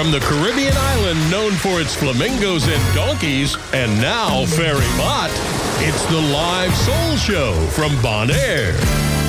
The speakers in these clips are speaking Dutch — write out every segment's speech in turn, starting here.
from the Caribbean island known for its flamingos and donkeys, and now Ferry Mott, it's the live soul show from Bonaire.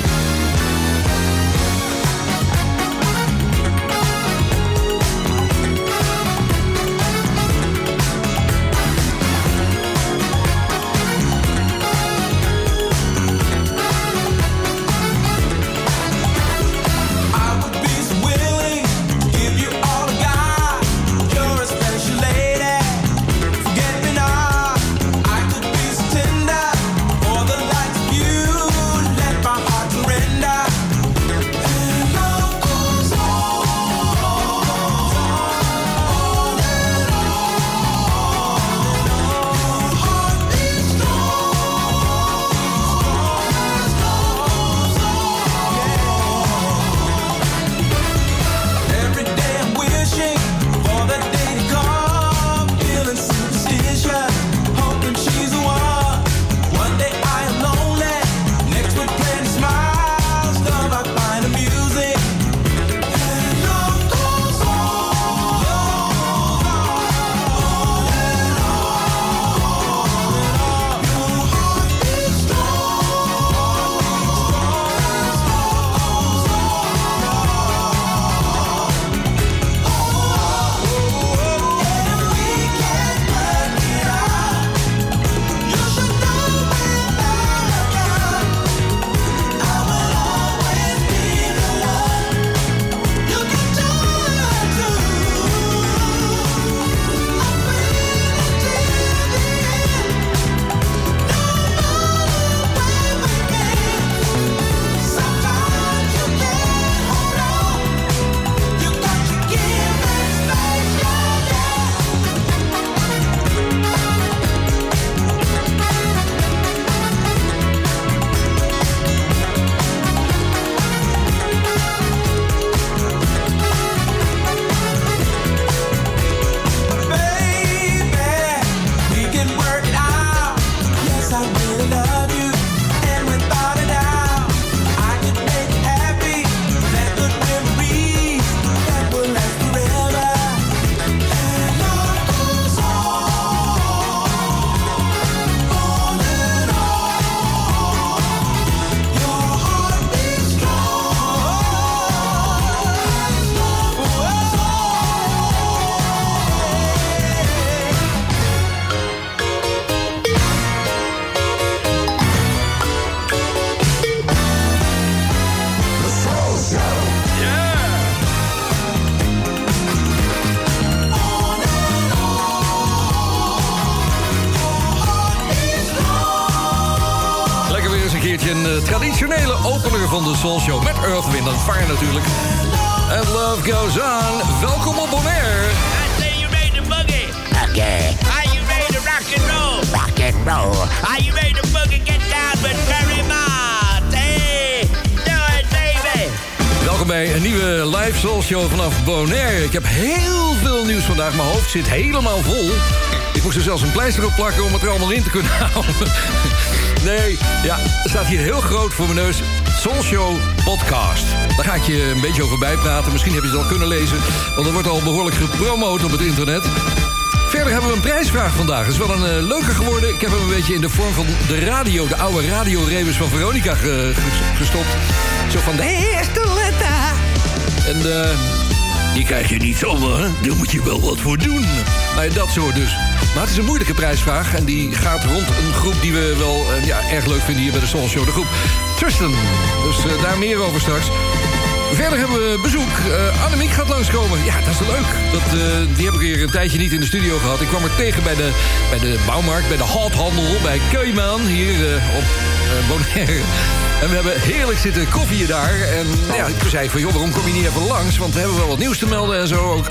Ik heb heel veel nieuws vandaag. Mijn hoofd zit helemaal vol. Ik moest er zelfs een pleister op plakken om het er allemaal in te kunnen houden. Nee, ja, er staat hier heel groot voor mijn neus Soul Show Podcast. Daar ga ik je een beetje over bijpraten. Misschien heb je het al kunnen lezen, want er wordt al behoorlijk gepromoot op het internet. Verder hebben we een prijsvraag vandaag. Het is wel een uh, leuke geworden. Ik heb hem een beetje in de vorm van de radio, de oude radiorebus van Veronica gestopt. Zo van de eerste letter. En uh, die krijg je niet zomaar, daar moet je wel wat voor doen. Nou dat soort dus. Maar het is een moeilijke prijsvraag. En die gaat rond een groep die we wel uh, ja, erg leuk vinden hier bij de Soul Show. De groep Tristan. Dus uh, daar meer over straks. Verder hebben we bezoek. Uh, Annemiek gaat langskomen. Ja, dat is leuk. Dat, die heb ik weer een tijdje niet in de studio gehad. Ik kwam er tegen bij de, bij de bouwmarkt, bij de houthandel, bij Keuimaan hier op Bonaire. En we hebben heerlijk zitten koffieën daar. En ja, ik zei van, joh, waarom kom je niet even langs? Want we hebben wel wat nieuws te melden en zo ook.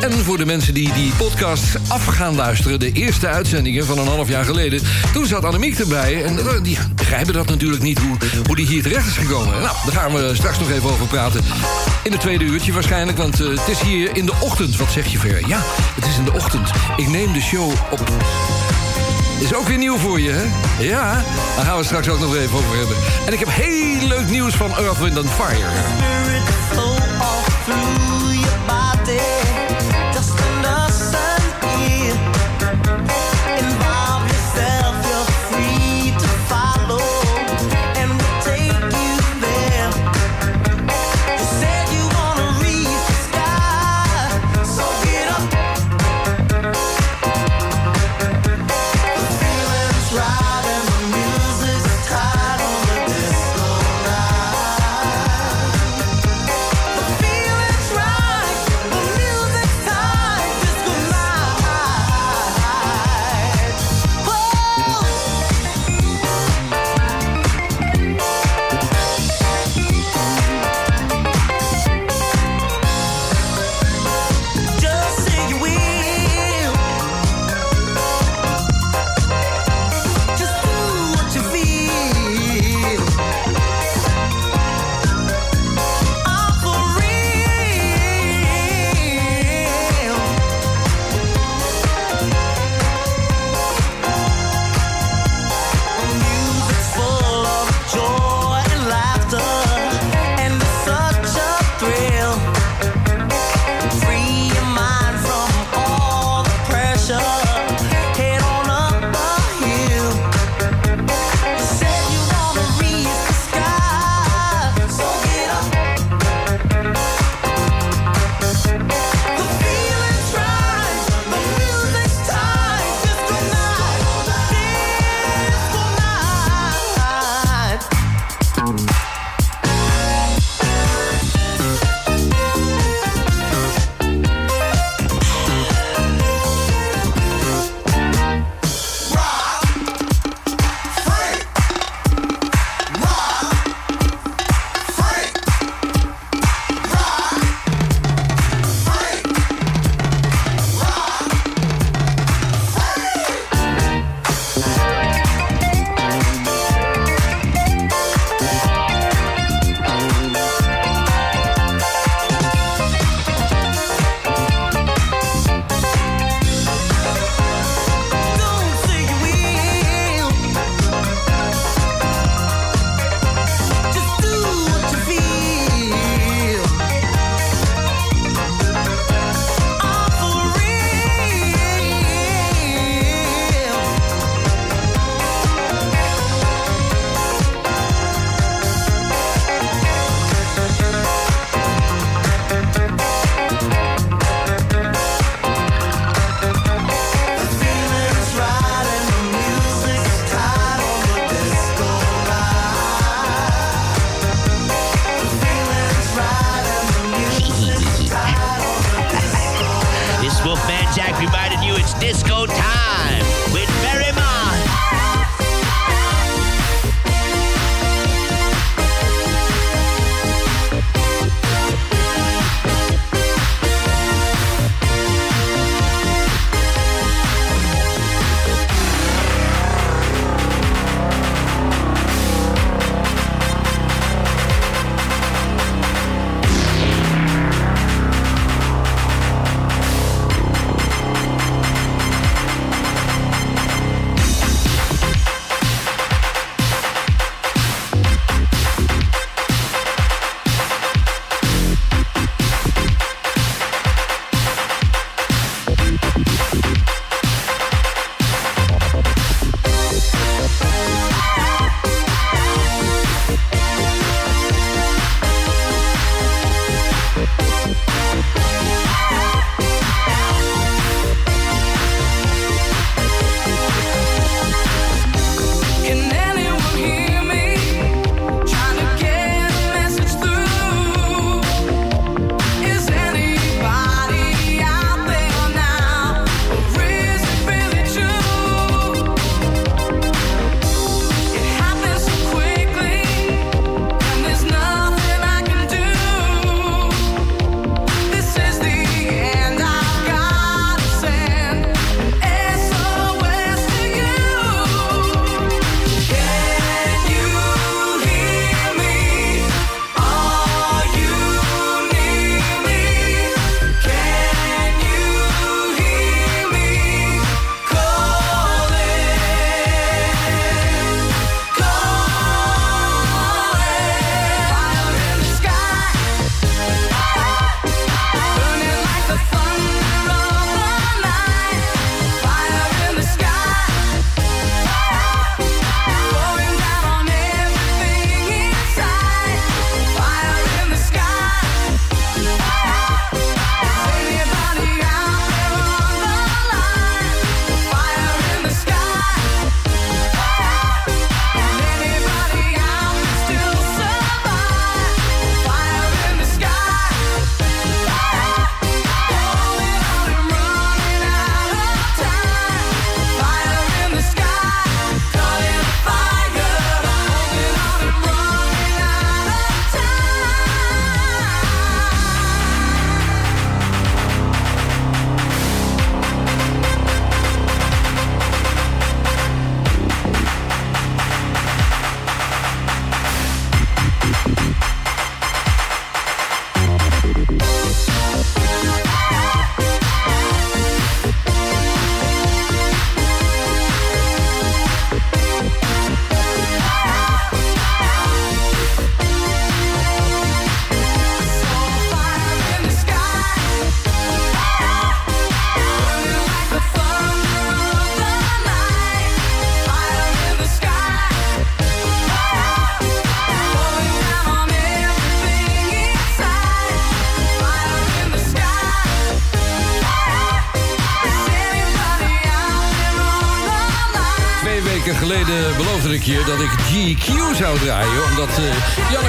En voor de mensen die die podcast af gaan luisteren... de eerste uitzendingen van een half jaar geleden... toen zat Annemiek erbij. En die begrijpen dat natuurlijk niet, hoe, hoe die hier terecht is gekomen. Nou, daar gaan we straks nog even over praten. In het tweede uurtje waarschijnlijk, want uh, het is hier in de ochtend. Wat zeg je, Ver? Ja, het is in de ochtend. Ik neem de show op is ook weer nieuw voor je, hè? Ja, daar gaan we straks ook nog even over hebben. En ik heb heel leuk nieuws van Earth, Wind Fire.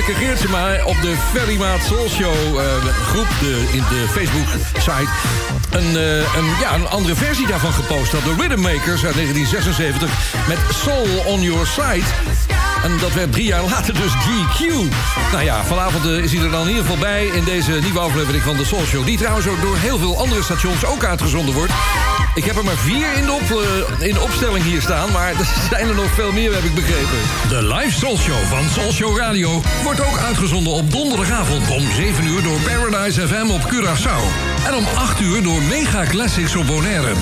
Eh, Janneke Geertsema op de Ferrymaat Soul Show eh, groep de, in de Facebook-site... Een, eh, een, ja, een andere versie daarvan gepost had. De Rhythmmakers uit 1976 met Soul on Your Side. En dat werd drie jaar later dus GQ. Nou ja, vanavond eh, is hij er dan in ieder geval bij... in deze nieuwe aflevering van de Soul Show. Die trouwens ook door heel veel andere stations ook uitgezonden wordt. Ik heb er maar vier in de, op, eh, in opstelling hier staan... maar er zijn er nog veel meer, heb ik begrepen. De live Soul Show van Soul Show Radio wordt ook uitgezonden op donderdagavond om 7 uur door Paradise FM op Curaçao. En om 8 uur door Mega Classics op Bonaire.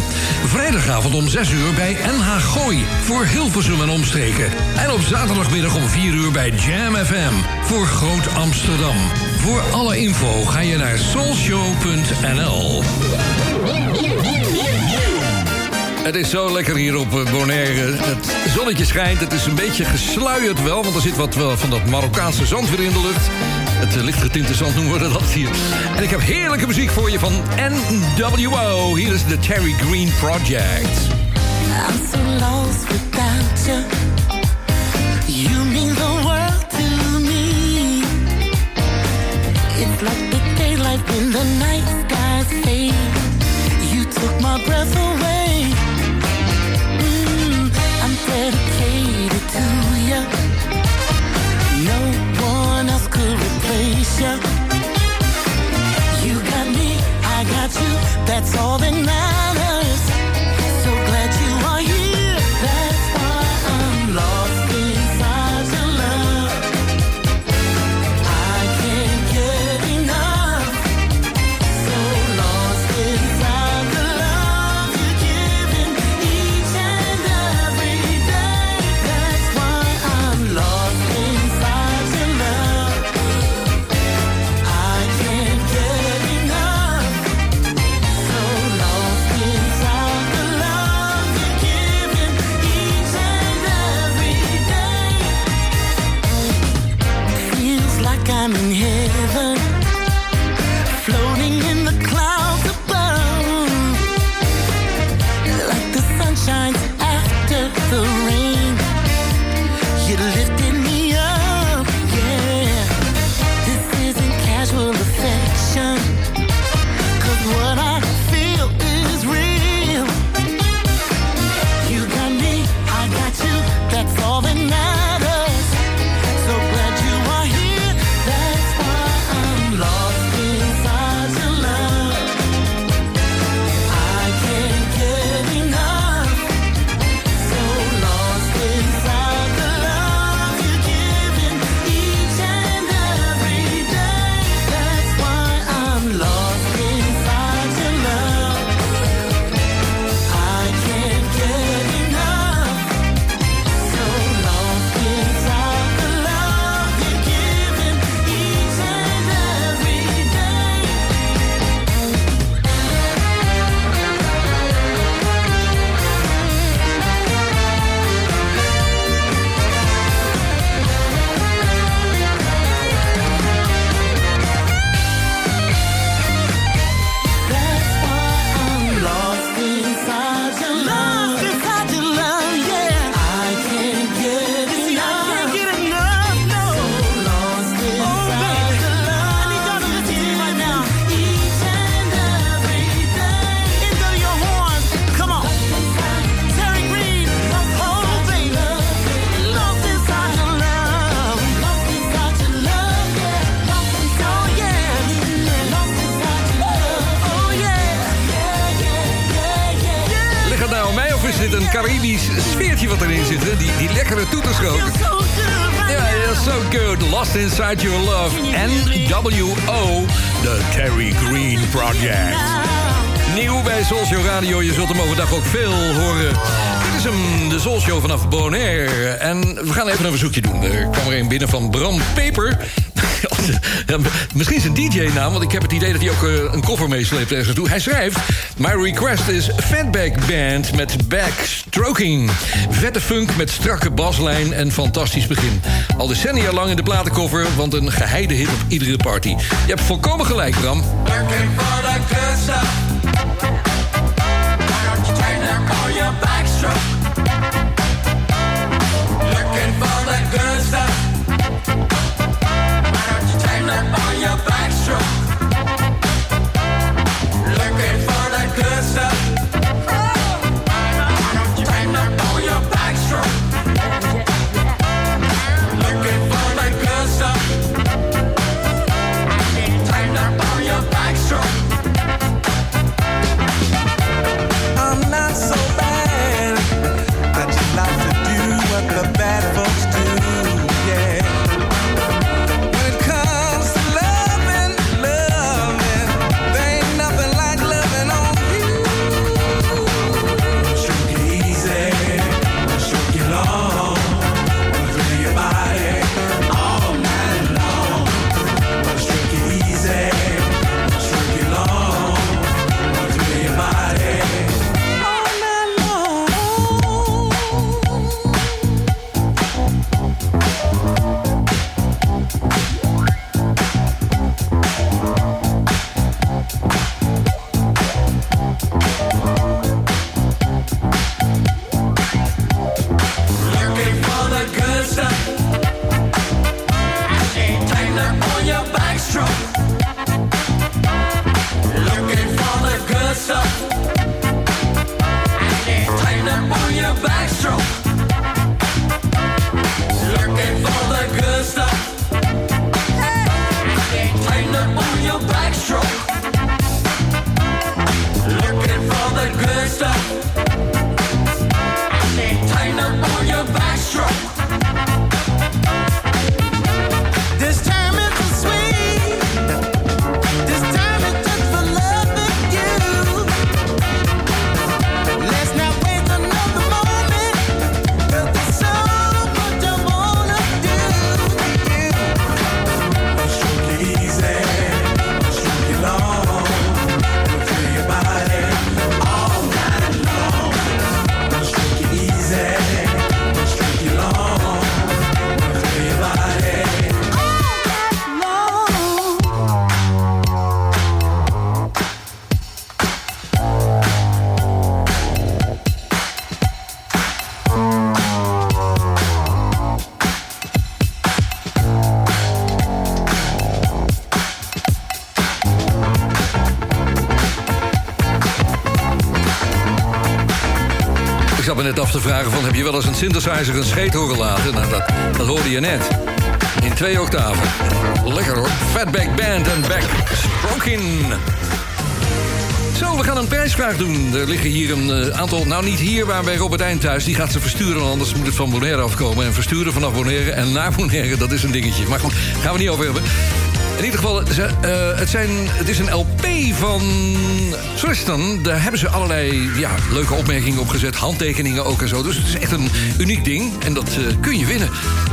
Vrijdagavond om 6 uur bij NH Gooi voor Hilversum en omstreken. En op zaterdagmiddag om 4 uur bij Jam FM voor Groot Amsterdam. Voor alle info ga je naar soulshow.nl. Het is zo lekker hier op eh, Bonaire. Het zonnetje schijnt, het is een beetje gesluierd wel... want er zit wat wel van dat Marokkaanse zand weer in de lucht. Het eh, lichtgetinte zand noemen we dat hier. En ik heb heerlijke muziek voor je van NWO. Hier is de Terry Green Project. I'm so lost without you. You mean the world to me. It's like the daylight when the night skies fade. You took zat dedicated to you. No one else could replace you. You got me, I got you. That's all that matters. Er kwam er een binnen van Bram Peper. Misschien zijn DJ-naam, want ik heb het idee dat hij ook eh, een koffer meesleept ergens toe. Hij schrijft: My request is Fatback Band met backstroking. Vette funk met strakke baslijn en fantastisch begin. Al decennia lang in de platenkoffer, want een geheide hit op iedere party. Je hebt volkomen gelijk, Bram. backstroke. Wel eens een synthesizer een scheet horen laten? Nou, dat, dat hoorde je net. In twee octaven. Lekker hoor. Fatback Band en Back Stroking. Zo, we gaan een prijsvraag doen. Er liggen hier een eh, aantal... Nou, niet hier, maar bij Robert Eind thuis. Die gaat ze versturen, anders moet het van Bonaire afkomen. En versturen vanaf Bonaire en naar dat is een dingetje. Maar goed, gaan we niet over hebben. In ieder geval, eh, het, zijn, het is een LP van Tristan. Daar hebben ze allerlei ja, leuke opmerkingen op gezet. Handtekeningen ook en zo. Dus het is echt een uniek ding. En dat eh, kun je winnen.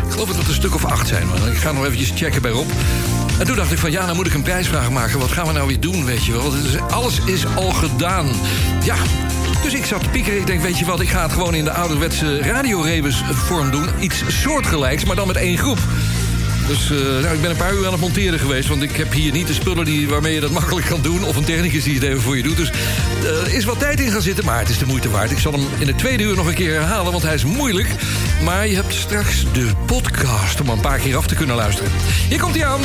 Ik geloof dat het een stuk of acht zijn. Maar ik ga nog eventjes checken bij Rob. En toen dacht ik van, ja, nou moet ik een prijsvraag maken. Wat gaan we nou weer doen, weet je wel? Alles is al gedaan. Ja, dus ik zat te piekeren. Ik denk, weet je wat, ik ga het gewoon in de ouderwetse radiorebus vorm doen. Iets soortgelijks, maar dan met één groep. Dus eh, nou, ik ben een paar uur aan het monteren geweest. Want ik heb hier niet de spullen die, waarmee je dat makkelijk kan doen. Of een technicus die het even voor je doet. Dus eh, er is wat tijd in gaan zitten. Maar het is de moeite waard. Ik zal hem in het tweede uur nog een keer herhalen. Want hij is moeilijk. Maar je hebt straks de podcast om een paar keer af te kunnen luisteren. Hier komt hij aan.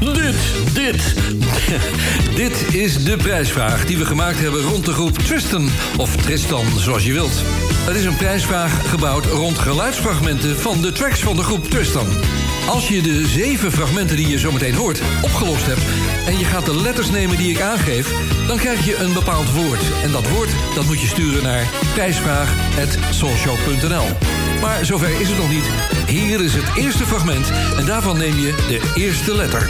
Dit, dit, dit is de prijsvraag die we gemaakt hebben rond de groep Tristan. Of Tristan, zoals je wilt. Het is een prijsvraag gebouwd rond geluidsfragmenten van de tracks van de groep Tristan. Als je de zeven fragmenten die je zometeen hoort opgelost hebt... en je gaat de letters nemen die ik aangeef... dan krijg je een bepaald woord. En dat woord dat moet je sturen naar prijsvraag.soulshow.nl. Maar zover is het nog niet. Hier is het eerste fragment en daarvan neem je de eerste letter.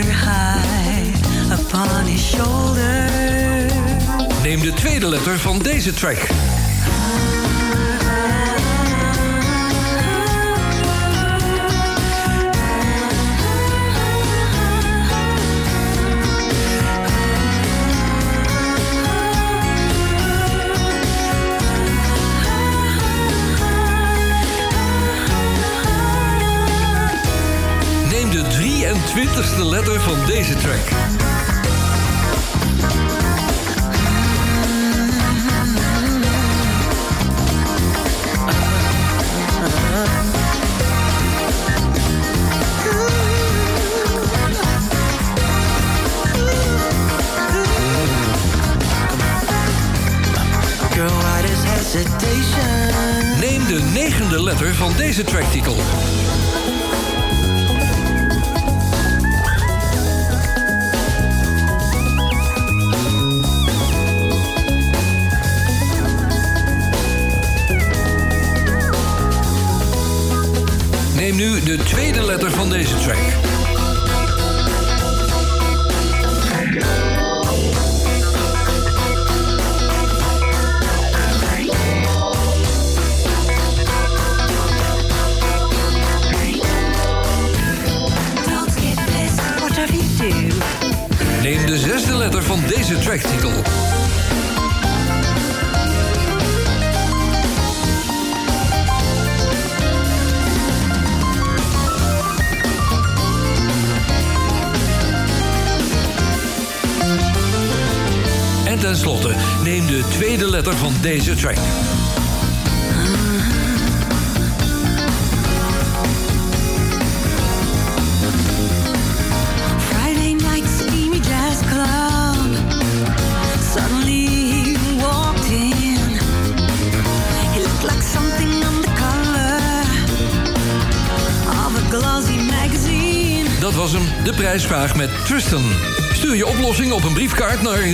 High upon his shoulder. Neem de tweede letter van deze track. 23ste letter van deze track. Glossy magazine. Dat was hem, de prijsvraag met Tristan. Stuur je oplossing op een briefkaart naar...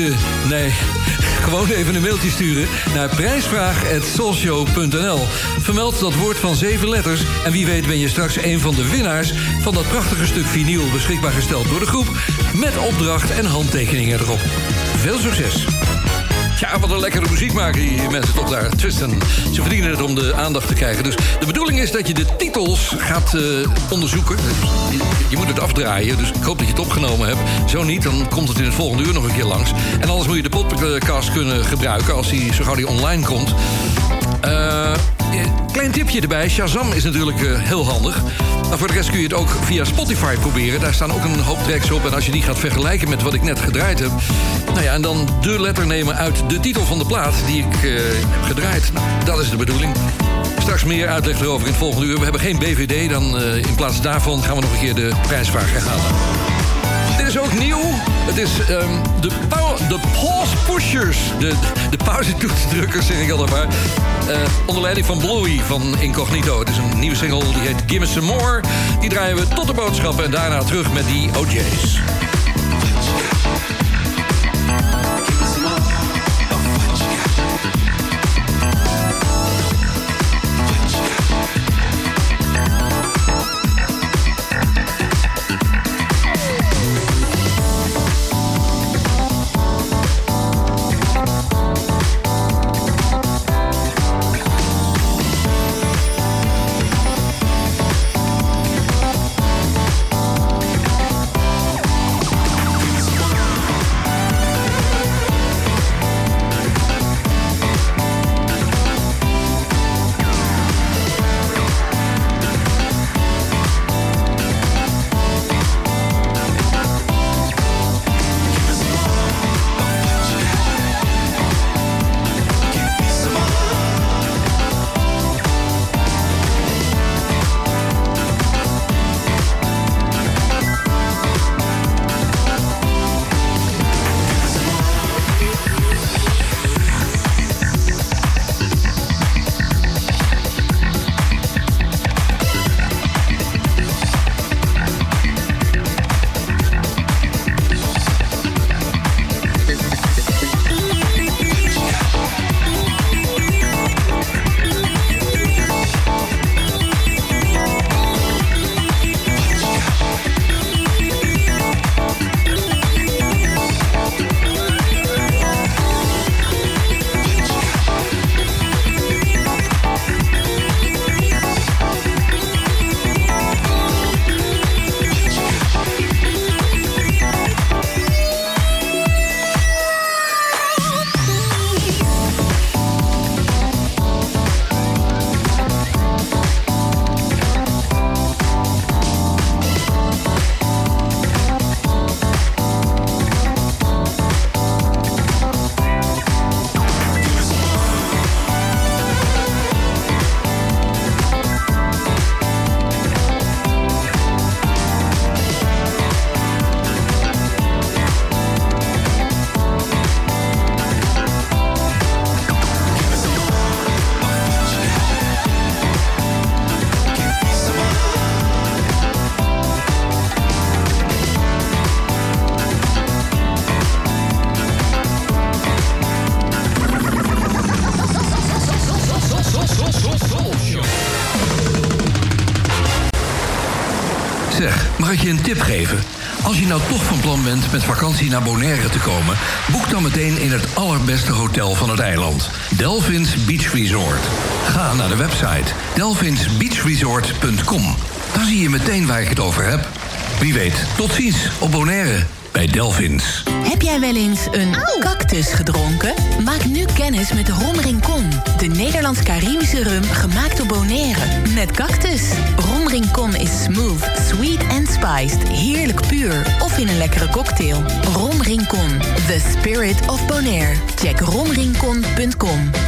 nee, gewoon even een mailtje sturen naar prijsvraag.soulshow.nl. Vermeld dat woord van zeven letters... en wie weet ben je straks een van de winnaars... van dat prachtige stuk vinyl beschikbaar gesteld door de groep... met opdracht en handtekeningen erop. Veel succes! Ja, wat een lekkere muziek maken die mensen toch daar. Tristan. Ze verdienen het om de aandacht te krijgen. Dus de bedoeling is dat je de titels gaat eh, onderzoeken. Je, moet het afdraaien, dus ik hoop dat je het opgenomen hebt. Zo niet, dan komt het in het volgende uur nog een keer langs. En anders moet je de podcast kunnen gebruiken... als die, zo gauw die online komt. Eh, klein tipje erbij. Shazam is natuurlijk eh, heel handig. Maar voor de rest kun je het ook via Spotify proberen. Daar staan ook een hoop tracks op. En als je die gaat vergelijken met wat ik net gedraaid heb... Nou ja, en dan de letter nemen uit de titel van de plaat die ik eh, heb gedraaid. Nou, dat is de bedoeling. Straks meer uitleg erover in het volgende uur. We hebben geen BVD, dan eh, in plaats daarvan gaan we nog een keer de prijsvraag herhalen. Dit is ook nieuw. Het is ehm, de, de pause pushers. De, de pauzetoetsdrukkers, zeg ik altijd maar. Eh, onder leiding van Bluey van Incognito. Het is een nieuwe single, die heet Give Me Some More. Die draaien we tot de boodschappen en daarna terug met die OJ's. Met vakantie naar Bonaire te komen... boek dan meteen in het allerbeste hotel van het eiland. Delphins Beach Resort. Ga naar de website delphinsbeachresort.com. Dan zie je meteen waar ik het over heb. Wie weet, tot ziens op Bonaire bij Delphins. Heb jij wel eens een cactus gedronken? Maak nu kennis met Rom Rincon. De Nederlands-Caribische rum gemaakt op Bonaire. Met cactus. Rom Rincon is smooth, sweet en spiced. Heerlijk puur. Of in een lekkere cocktail. Rom Rincon. The spirit of Bonaire. Check romrincon.com.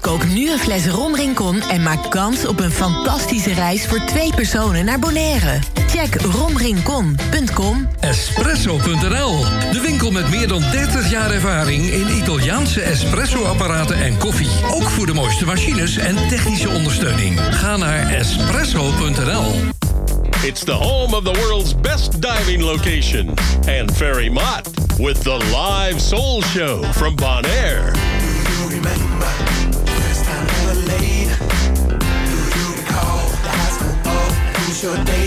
Koop nu een fles Rom Rincon en maak kans op een fantastische reis voor twee personen naar Bonaire. Check romrincon.com. Espresso.nl, de winkel met meer dan 30 jaar ervaring in Italiaanse espresso-apparaten en koffie. Ook voor de mooiste machines en technische ondersteuning. Ga naar espresso.nl. It's the home of the world's best diving location. And Ferry Mott with the live soul show from Bonaire. your day.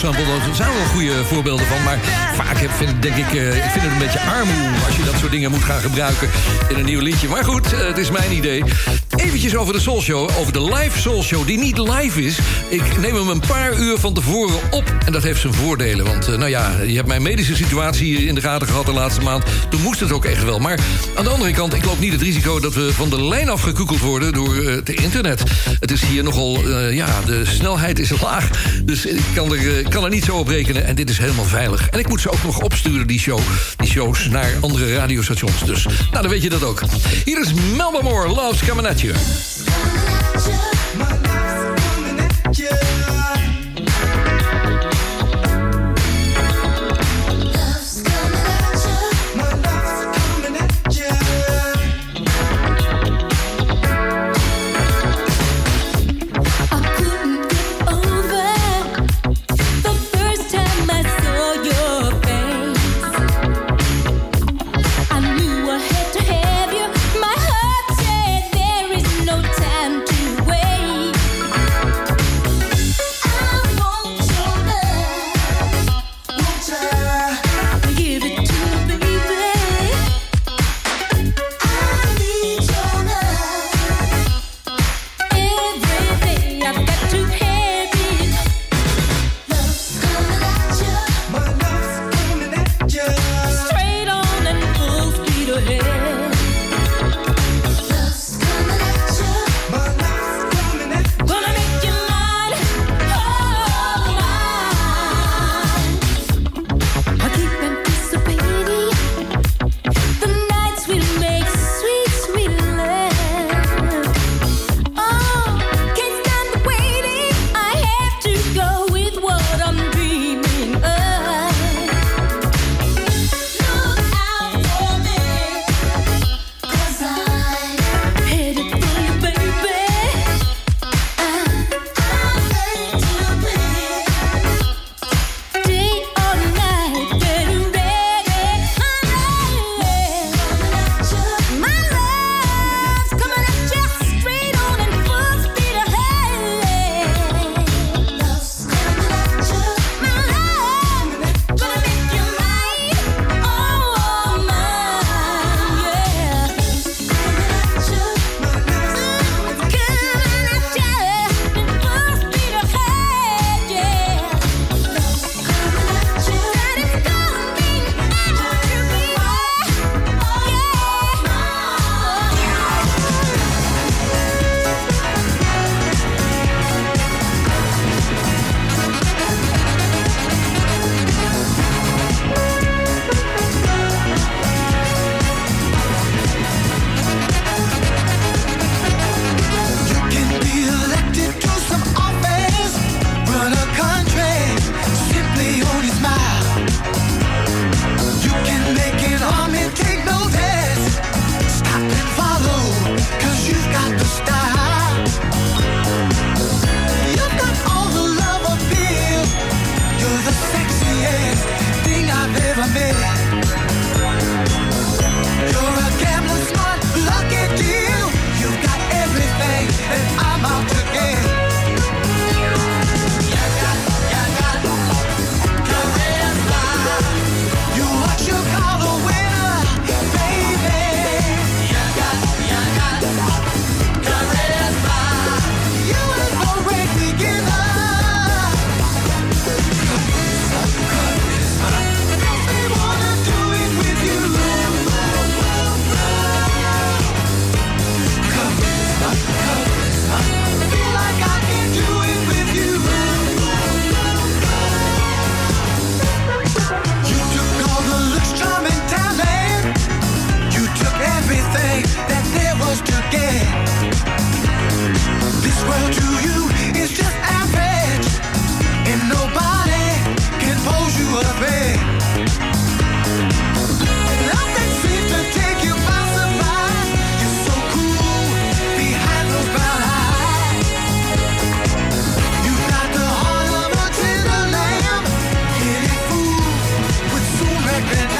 Sample. Daar zijn wel goede voorbeelden van. Maar vaak heb, vind, denk ik, eh, ik vind het een beetje armoe... als je dat soort dingen moet gaan gebruiken in een nieuw liedje. Maar goed, eh, het is mijn idee. Eventjes over de Soul Show. Over de live Soul Show, die niet live is. Ik neem hem een paar uur van tevoren op. En dat heeft zijn voordelen. Want eh, nou ja, je hebt mijn medische situatie in de gaten gehad de laatste maand. Toen moest het ook echt wel. Maar aan de andere kant, ik loop niet het risico... dat we van de lijn afgekoekeld worden door eh, het internet. Het is hier nogal, eh, ja, de snelheid is laag. Dus ik kan er, kan er niet zo op rekenen. En dit is helemaal veilig. En ik moet ze ook nog opsturen, die, show, shows, naar andere radiostations. Dus, nou, dan weet je dat ook. Hier is Melba Moore, Love's Coming. I've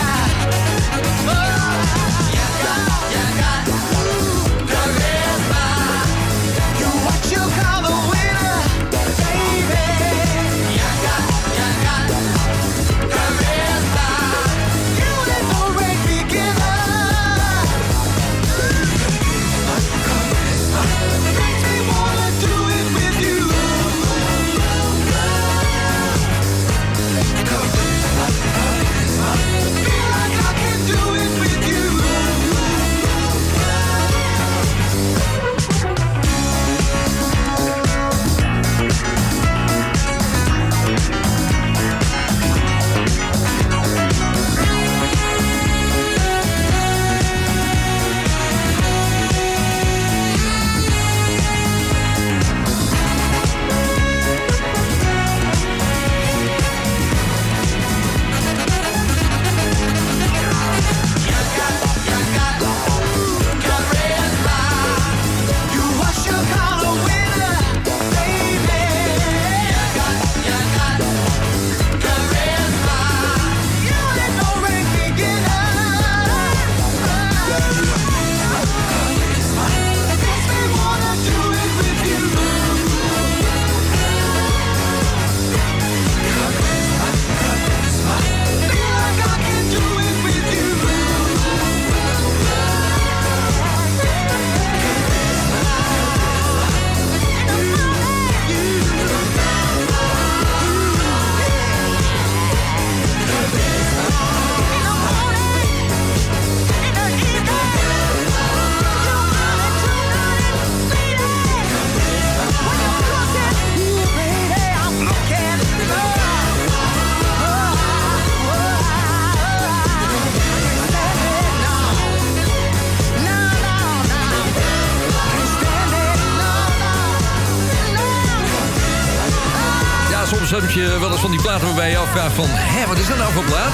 van... hé, wat is dat nou voor plaat?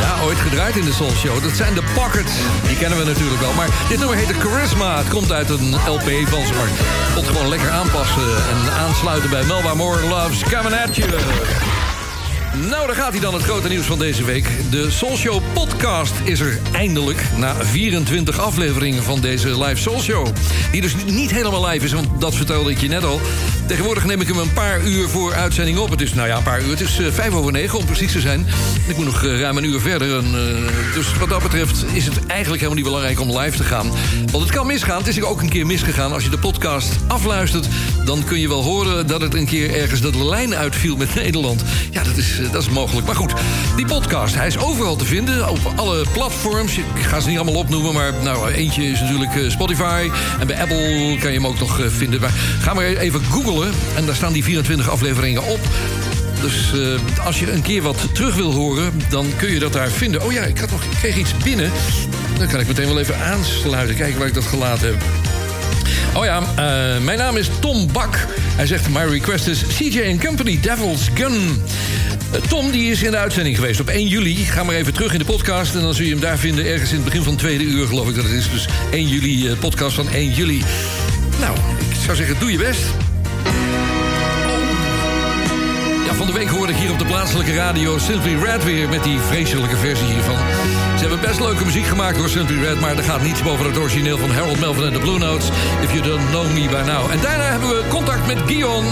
Ja, ooit gedraaid in de Soul Show. Dat zijn de Pockets. Die kennen we natuurlijk wel. Maar dit nummer heet de Charisma. Het komt uit een LP van ze. Maar gewoon lekker aanpassen en aansluiten bij Melba Moore Loves Coming At You. Nou, daar gaat hij dan, het grote nieuws van deze week. De Soul Show podcast is er eindelijk... na 24 afleveringen van deze live Soul Show. Die dus niet helemaal live is, want dat vertelde ik je net al. Tegenwoordig neem ik hem een paar uur voor uitzending op. Het is, nou ja, een paar uur. Het is eh, vijf over negen, om precies te zijn. Ik moet nog eh, ruim een uur verder. Eh, dus wat dat betreft is het eigenlijk helemaal niet belangrijk om live te gaan. Want het kan misgaan. Het is ook een keer misgegaan. Als je de podcast afluistert, dan kun je wel horen... dat het een keer ergens dat de lijn uitviel met Nederland. Ja, dat is, dat is mogelijk. Maar goed, die podcast, hij is overal te vinden. Op alle platforms. Ik ga ze niet allemaal opnoemen, maar nou, eentje is natuurlijk eh, Spotify. En bij Apple kan je hem ook nog eh, vinden. Maar ga maar even googlen. En daar staan die 24 afleveringen op. Dus eh, als je een keer wat terug wil horen, dan kun je dat daar vinden. Oh ja, ik, had nog, ik kreeg iets binnen. Dan kan ik meteen wel even aansluiten. Kijken waar ik dat gelaten heb. Oh ja, eh, mijn naam is Tom Bak. Hij zegt, my request is CJ Company, Devil's Gun. Eh, Tom die is in de uitzending geweest op 1 juli. Ga maar even terug in de podcast en dan zul je hem daar vinden... ergens in het begin van het tweede uur, geloof ik dat het is. Dus 1 juli, eh, podcast van 1 juli. Nou, ik zou zeggen, doe je best. De week hoorde ik hier op de plaatselijke radio Simply Red weer met die vreselijke versie hiervan. Ze hebben best leuke muziek gemaakt door Simply Red, maar er gaat niets boven het origineel van Harold Melvin en de Blue Notes. If you don't know me by now. En daarna hebben we contact met Gion.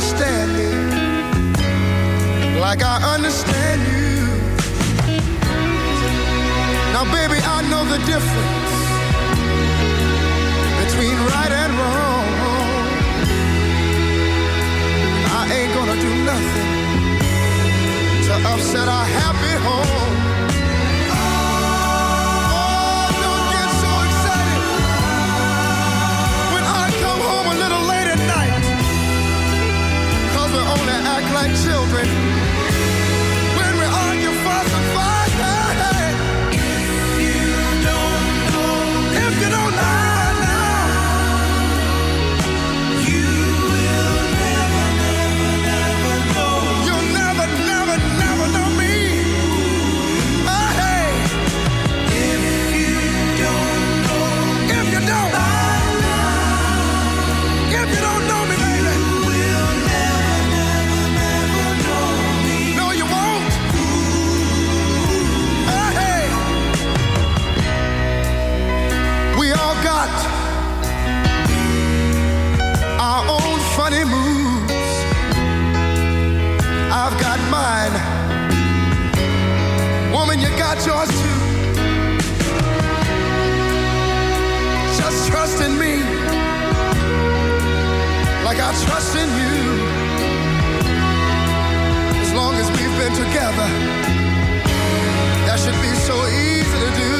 Understand me like I understand you. Now, baby, I know the difference between right and wrong. I ain't gonna do nothing to upset our happy home. my children. Got yours too. Just trust in me like I trust in you. As long as we've been together, that should be so easy to do.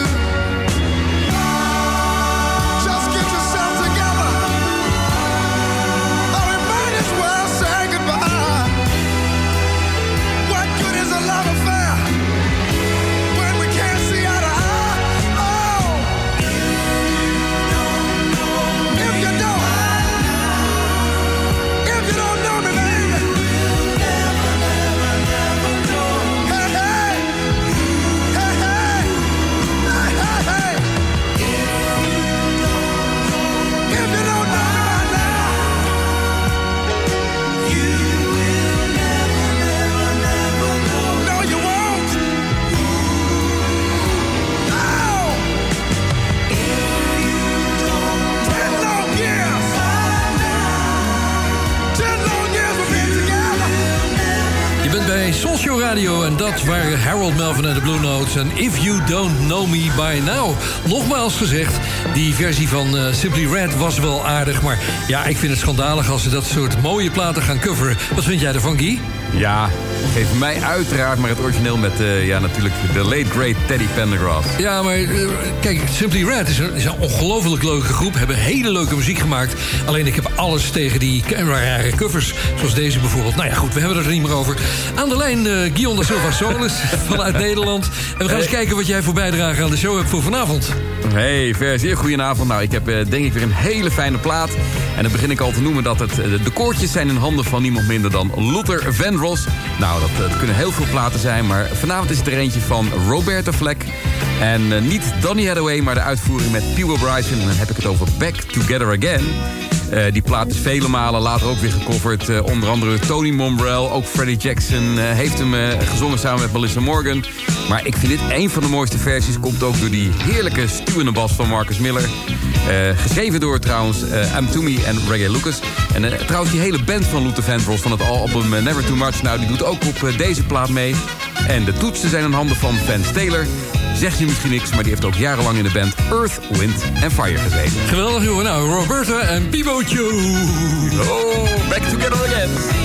En dat waren Harold Melvin en de Blue Notes. En If You Don't Know Me By Now. Nogmaals gezegd, die versie van eh, Simply Red was wel aardig. Maar ja, ik vind het schandalig als ze dat soort mooie platen gaan coveren. Wat vind jij ervan, Guy? Ja, geef mij uiteraard maar het origineel met eh, ja, natuurlijk de late great Teddy Pendergrass. Ja, maar eh, kijk, Simply Red is een, is een ongelooflijk leuke groep. Hebben hele leuke muziek gemaakt. Alleen ik heb alles tegen die rare covers. Zoals deze bijvoorbeeld. Nou ja, goed, we hebben het er niet meer over. Aan de lijn eh Guillaume da Silva Solis vanuit Nederland. En we gaan eens kijken wat jij voor bijdrage aan de show hebt voor vanavond. Hey, zeer goedenavond. Nou, ik heb eh, denk ik weer een hele fijne plaat. En dan begin ik al te noemen dat het, eh, de koortjes zijn in handen van niemand minder dan Luther Vandross. Nou, dat, dat kunnen heel veel platen zijn, maar vanavond is het er eentje van Roberta Fleck. En eh, niet Donny Hathaway, maar de uitvoering met Pee Bryson. En dan heb ik het over Back Together Again. Eh, die plaat is vele malen later ook weer gecoverd. Eh, onder andere Tony Mombrell, ook Freddie Jackson eh, heeft hem gezongen samen met Melissa Morgan. Maar ik vind dit een van de mooiste versies. Komt ook door die heerlijke stuwende bas van Marcus Miller. Eh, geschreven door trouwens eh Am Toomey en Reggae Lucas. En trouwens die hele band van Luther Vandross van het album Never Too Much. Nou, die doet ook op deze plaat mee. En de toetsen zijn in handen van Vance Taylor. Zegt je misschien niks, maar die heeft ook jarenlang in de band Earth, Wind and Fire gezeten. Geweldig, jongen. Nou, Roberta en Bibo Joe. Oh, back together again.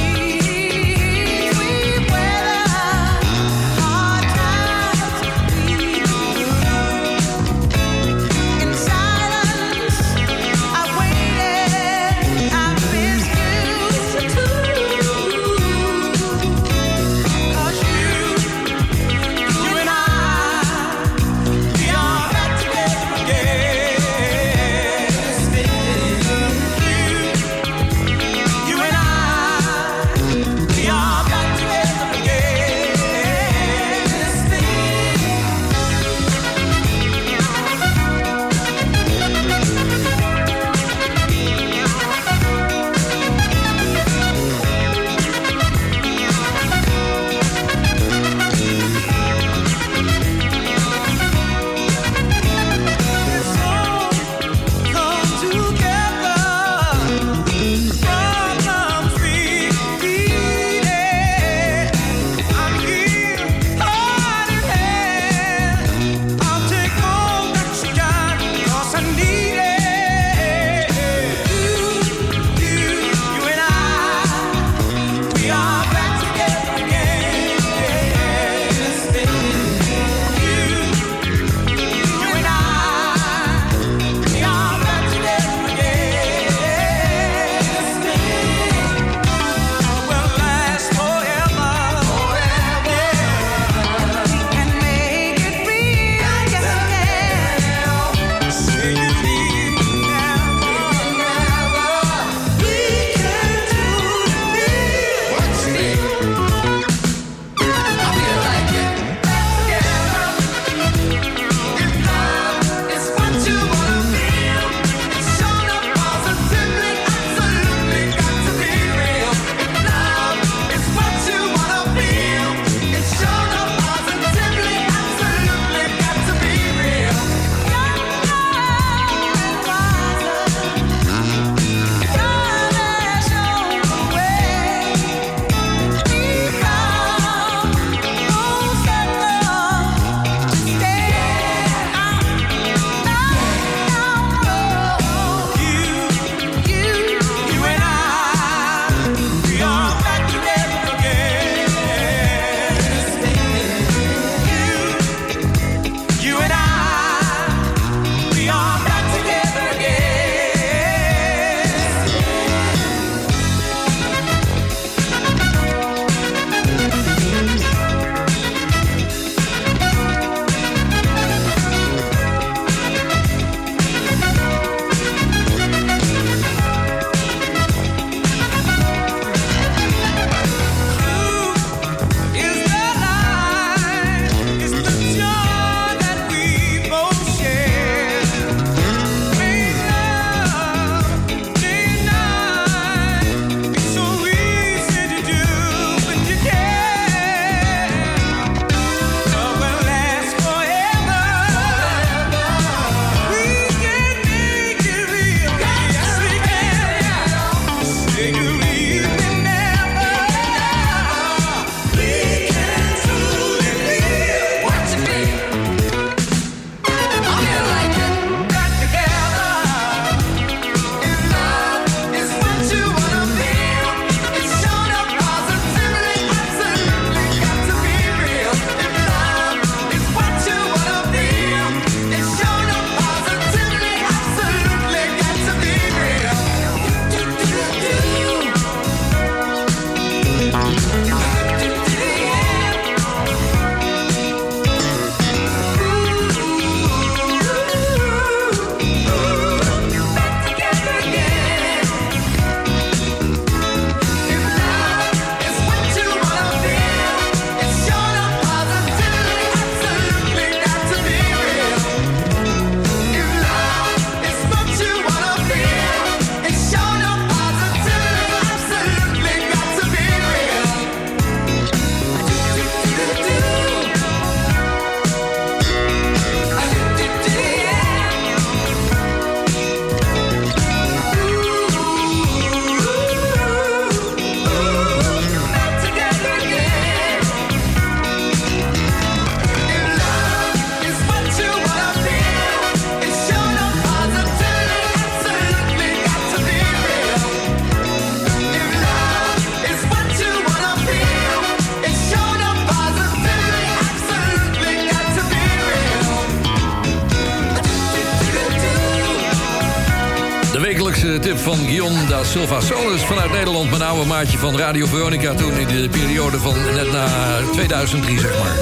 Silva Solis vanuit Nederland. Mijn oude maatje van Radio Veronica toen in de periode van net na 2003, zeg maar.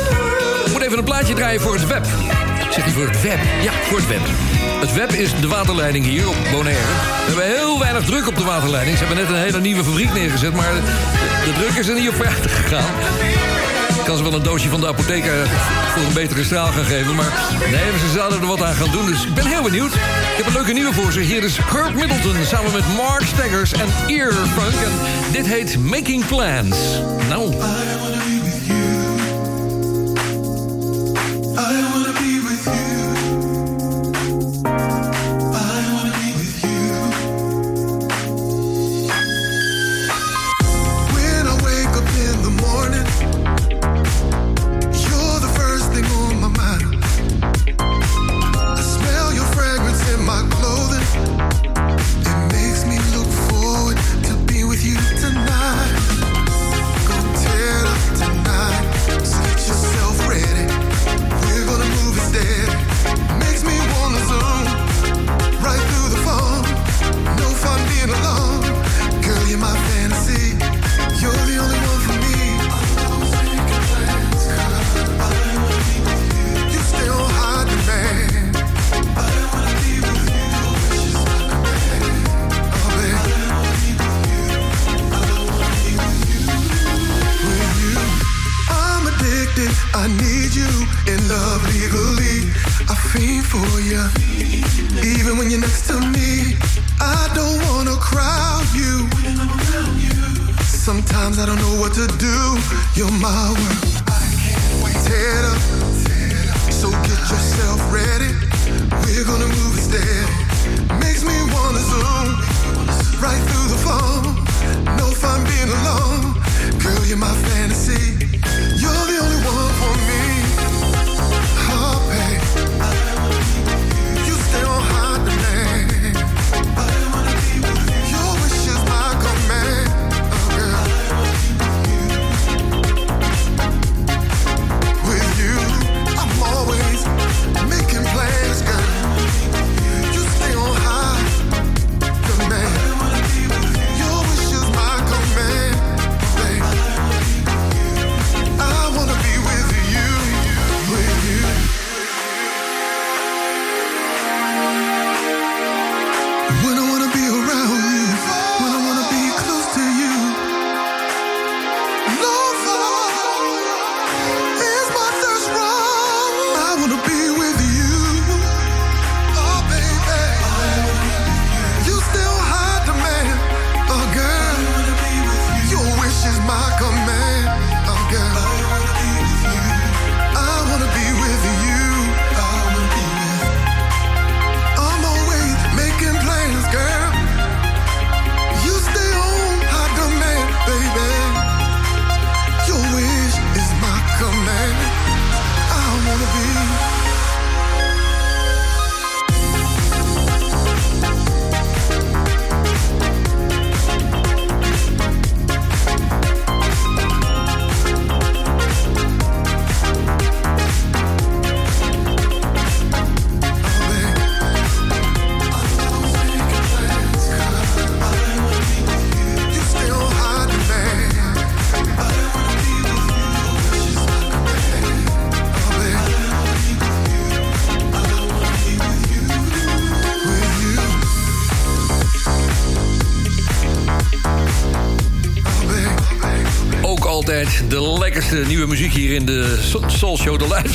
Ik moet even een plaatje draaien voor het web. Zeg je voor het web? Ja, voor het web. Het web is de waterleiding hier op Bonaire. We hebben heel weinig druk op de waterleiding. Ze hebben net een hele nieuwe fabriek neergezet, maar de, de druk is er niet op verder gegaan. Ik kan ze wel een doosje van de apotheker voor een betere straal gaan geven. Maar nee, ze zouden er wat aan gaan doen. Dus ik ben heel benieuwd. Ik heb een leuke nieuwe voor ze. Hier is Herb Middleton samen met Mark Staggers en Earfunk. En dit heet Making Plans. Nou... for you, even when you're next to me. I don't wanna crowd you. Sometimes I don't know what to do. You're my world. It up. So get yourself ready. We're gonna move it steady. Makes me wanna zoom right through the phone. No fun being alone. Girl, you're my fantasy. You're the only one for me.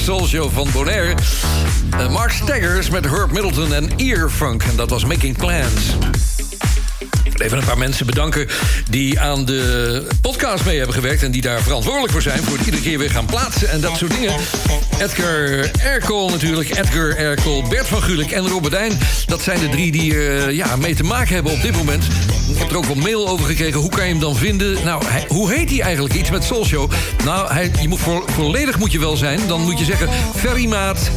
Live van Bonaire. Eh, Mark Staggers met Herb Middleton en Earfunk. En dat was Making Plans. Even een paar mensen bedanken die aan de podcast mee hebben gewerkt... en die daar verantwoordelijk voor zijn, voor het iedere keer weer gaan plaatsen en dat soort dingen. Edgar Erkel natuurlijk, Edgar Erkel, Bert van Gulik en Robert Dat zijn de drie die er ja, mee te maken hebben op dit moment. Ik heb er ook wel mail over gekregen. Hoe kan je hem dan vinden? Nou, hoe heet hij eigenlijk? Iets met Soul Show. Nou, hij, je moet vo- volledig moet je wel zijn. Dan moet je zeggen Ferry Maat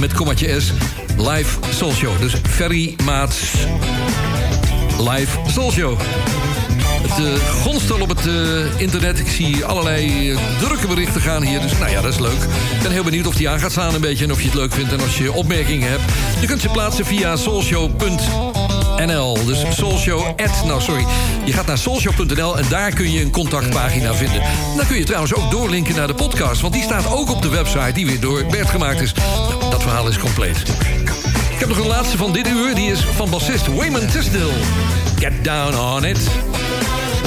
met kommaatje S live Soul Show. Dus Ferry Maat live Soul Show. Het uh, gonst al op het eh, internet. Ik zie allerlei eh, drukke berichten gaan hier. Dus nou ja, dat is leuk. Ik ben heel benieuwd of die aan gaat staan een beetje... en of je het leuk vindt en als je opmerkingen hebt. Je kunt ze plaatsen via soulshow.nl NL. Dus Soulshow at, nou sorry, je gaat naar soulshow.nl en daar kun je een contactpagina vinden. Dan kun je trouwens ook doorlinken naar de podcast, want die staat ook op de website die weer door Bert gemaakt is. Dat verhaal is compleet. Ik heb nog een laatste van dit uur, die is van bassist Wayman Tisdale. Get down on it.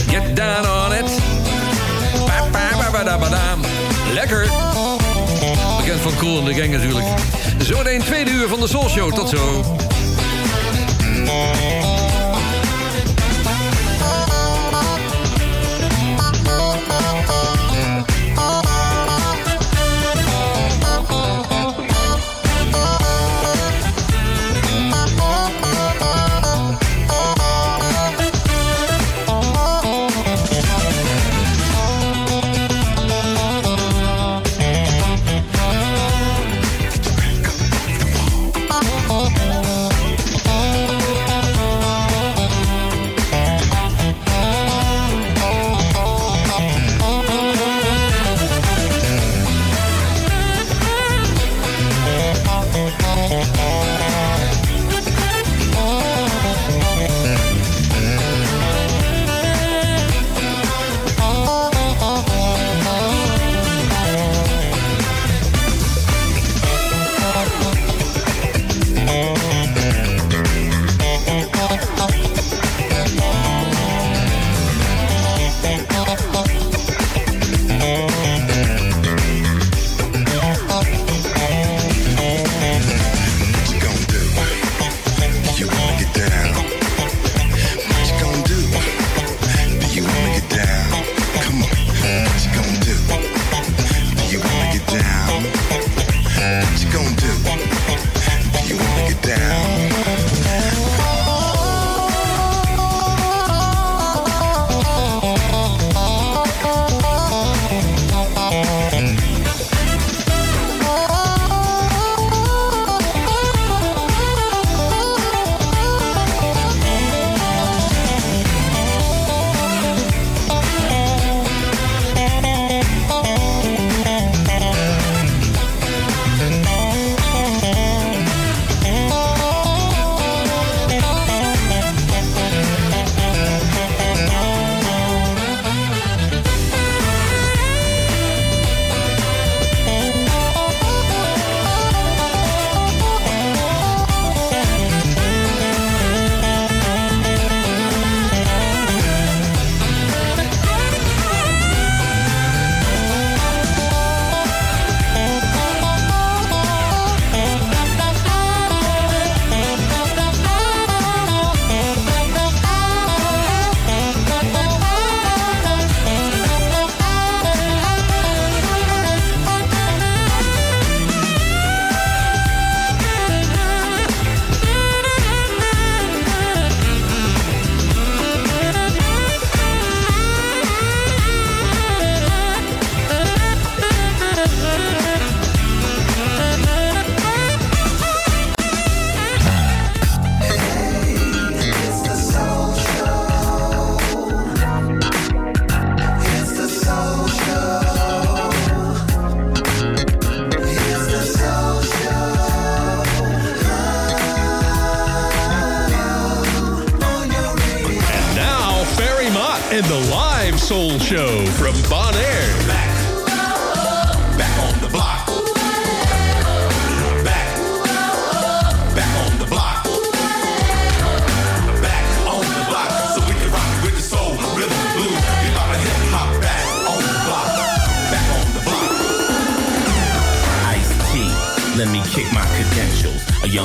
Get down on it. Lekker. Bekend van Cool en de Gang natuurlijk. Zo een tweede uur van de Soul Show. Tot zo.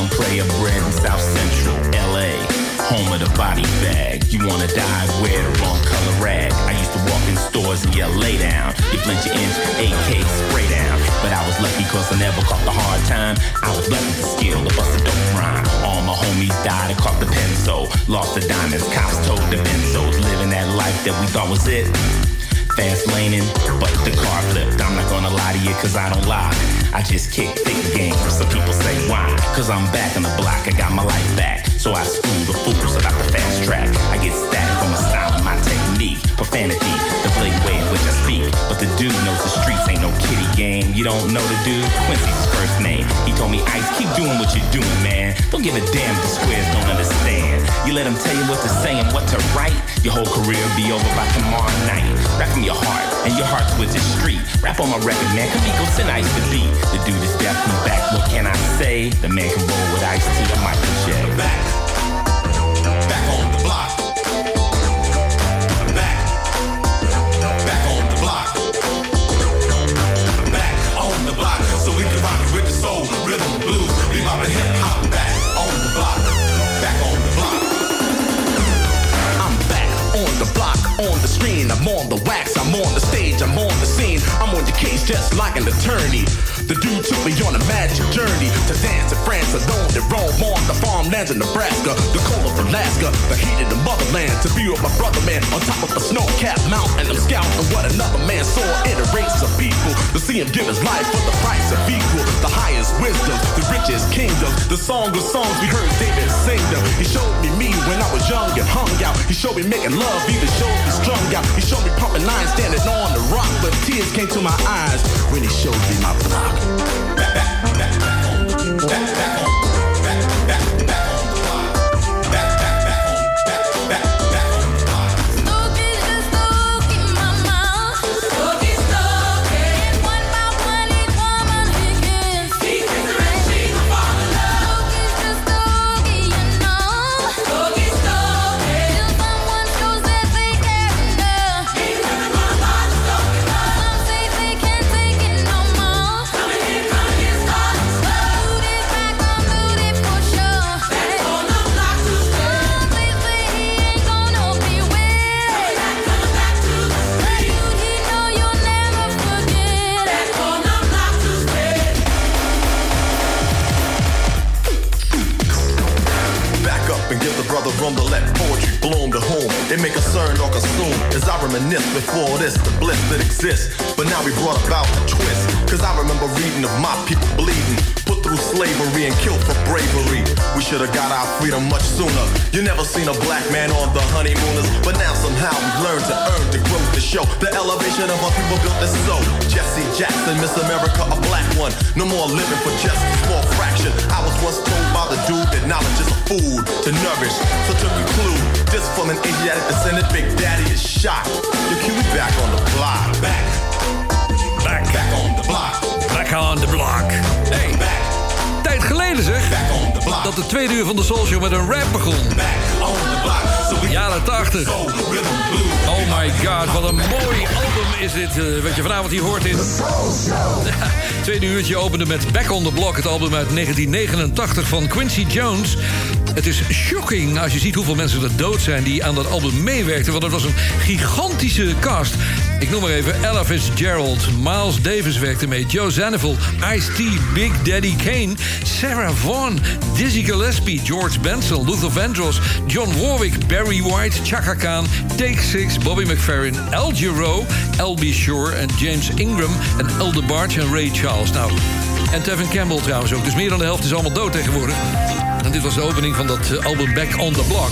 Player bred in South Central LA, home of the body bag. You wanna die, wear the wrong color rag. I used to walk in stores and yell, lay down. You flinch your inch, AK spray down. But I was lucky cause I never caught the hard time. I was blessed with the skill to a dope rhyme. All my homies died and caught the pencil. Lost the diamonds, cops told the benzos. Living that life that we thought was it. Fast laning, but the car flipped. I'm not gonna lie to you, cause I don't lie. I just kick thick game. Some people say why? Cause I'm back on the block, I got my life back. So I school the fools about the fast track. I get static on my style and my technique. Profanity, the blatant way in which I speak. But the dude knows the streets ain't no kitty game. You don't know the dude? Quincy's first name. He told me, Ice, keep doing what you're doing, man. Don't give a damn if the squares don't understand. You let them tell you what to say and what to write. Your whole career be over by tomorrow night. Rap from your heart, and your heart's with the street. Rap on my record, man. Kamiko send Ice to beat. The dude is definitely back. What can I say? The man can roll with Ice T and Michael J. Back I'm on the wax, I'm on the stage, I'm on the scene. I'm on your case just like an attorney. The dude took me on a magic journey to dance in France alone and roam on the farmlands in Nebraska, the cold of Alaska, the heat of the motherland. To be with my brother man on top of a snow-capped mountain. And I'm scouting what another man saw in a race of people. To see him give his life for the price of equal, the highest wisdom, the richest kingdom. The song of songs we heard David sing them. He showed me me when I was young and hung out. He showed me making love, even showed me strung out. He showed me pumping nine, standing on the rock, but tears came to my eyes when he showed me my block. Back it may concern or consume. As I reminisce before this, the bliss that exists. But now we brought about a twist. Cause I remember reading of my people bleeding, put through slavery and killed for bravery. We should have got our freedom much sooner. You never seen a black man on the honeymooners, but now somehow we've learned to earn the growth to show the elevation of our people built this so. Jesse Jackson, Miss America, a black one. No more living for just a small fraction. I was once told by the dude that knowledge is a food to nourish. So to conclude, this from an Asiatic descendant, Big Daddy is shot. Your cue back on the block. Back. Back on the block. Hey. Tijd geleden zeg. Dat de tweede uur van de Soul Show met een rap begon. Jaren 80. Oh my god, wat een mooi album is dit. eh, wat je vanavond hier hoort in... Tweede uurtje opende met Back on the Block. Het album uit 1989 van Quincy Jones. Het is shocking als je ziet hoeveel mensen er dood zijn... die aan dat album meewerkten. Want het was een gigantische cast. Ik noem maar even Ella Fitzgerald, Miles Davis werkte mee... Joe Zanivel, Ice-T, Big Daddy Kane... Sarah Vaughan, Dizzy Gillespie, George Benson... Luther Vandross, John Warwick, Barry White... Chaka Khan, Take Six, Bobby McFerrin... Al Giro, L.B. Shore en James Ingram... en El DeBarge en Ray Charles. Nou, en Tevin Campbell trouwens ook. Dus meer dan de helft is allemaal dood tegenwoordig. En dit was de opening van dat eh, album Back on the Block.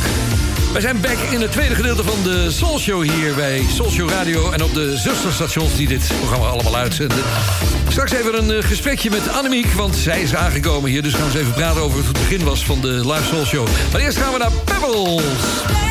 Wij zijn back in het tweede gedeelte van de Soul Show hier bij Soul Show Radio... en op de zusterstations die dit programma allemaal uitzenden. Straks even een eh, gesprekje met Annemiek, want zij is aangekomen hier. Dus gaan we eens even praten over hoe het begin was van de live Soul Show. Maar eerst gaan we naar Pebbles.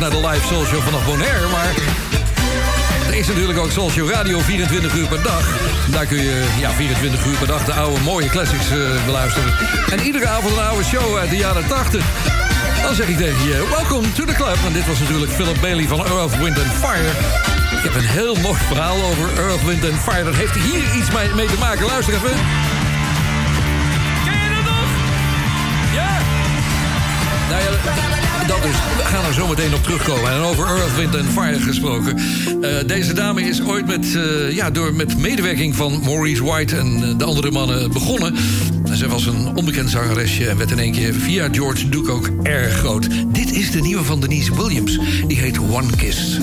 luistert naar de live Soul vanaf Bonaire. Maar er is natuurlijk ook Soul Radio 24 uur per dag. Daar kun je ja, 24 uur per dag de oude mooie classics eh, beluisteren. En iedere avond een oude show uit de jaren 80. Dan zeg ik tegen je, welkom to the club. En dit was natuurlijk Philip Bailey van Earth, Wind and Fire. Ik heb een heel mooi verhaal over Earth, Wind and Fire. Dat heeft hier iets mee te maken. Luister even. dat dus. We gaan er zo meteen op terugkomen. En over Earth, Wind and Fire gesproken. Eh, deze dame is ooit met, eh, ja, door, met medewerking van Maurice White en eh, de andere mannen begonnen. Ze zij was een onbekend zangeresje en werd in één keer via George Duke ook erg groot. Dit is de nieuwe van Denise Williams. Die heet One Kiss.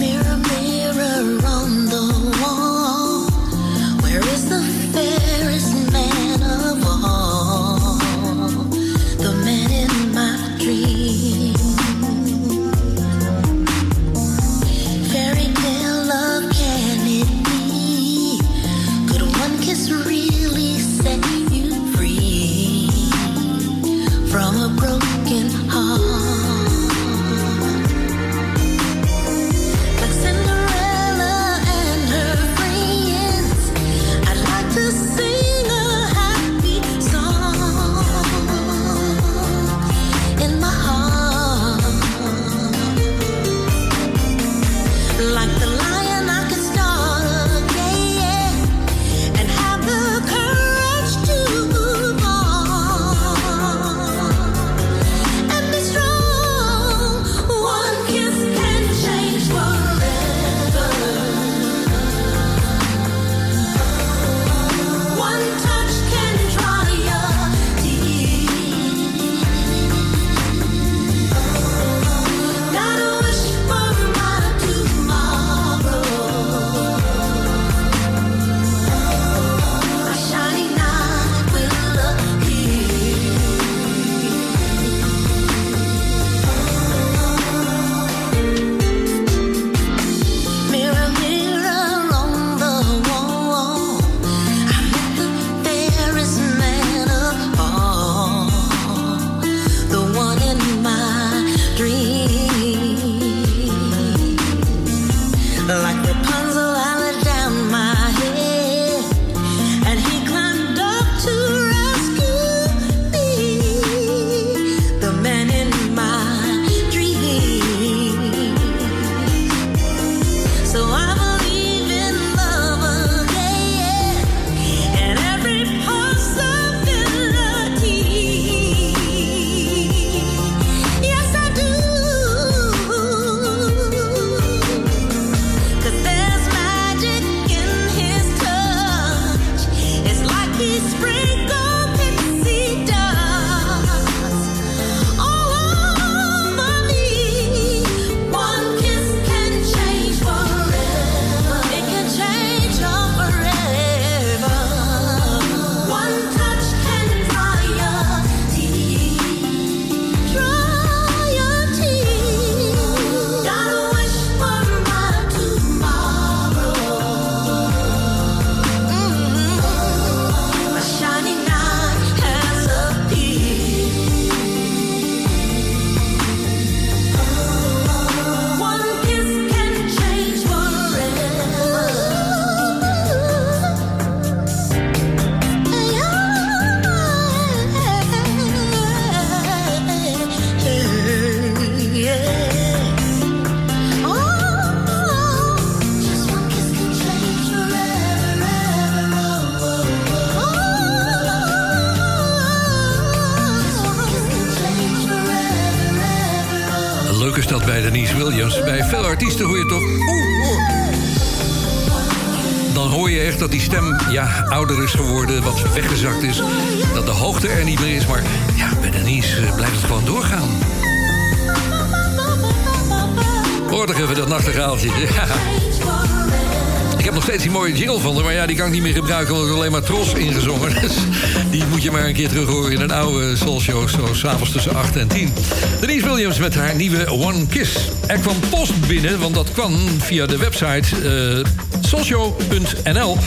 duiken wordt alleen maar trots ingezongen. Dus die moet je maar een keer terug horen in een oude soulshow... zo s'avonds tussen 8 en 10. Denise Williams met haar nieuwe One Kiss. Er kwam post binnen, want dat kwam via de website... Eh, uh, socio.nl.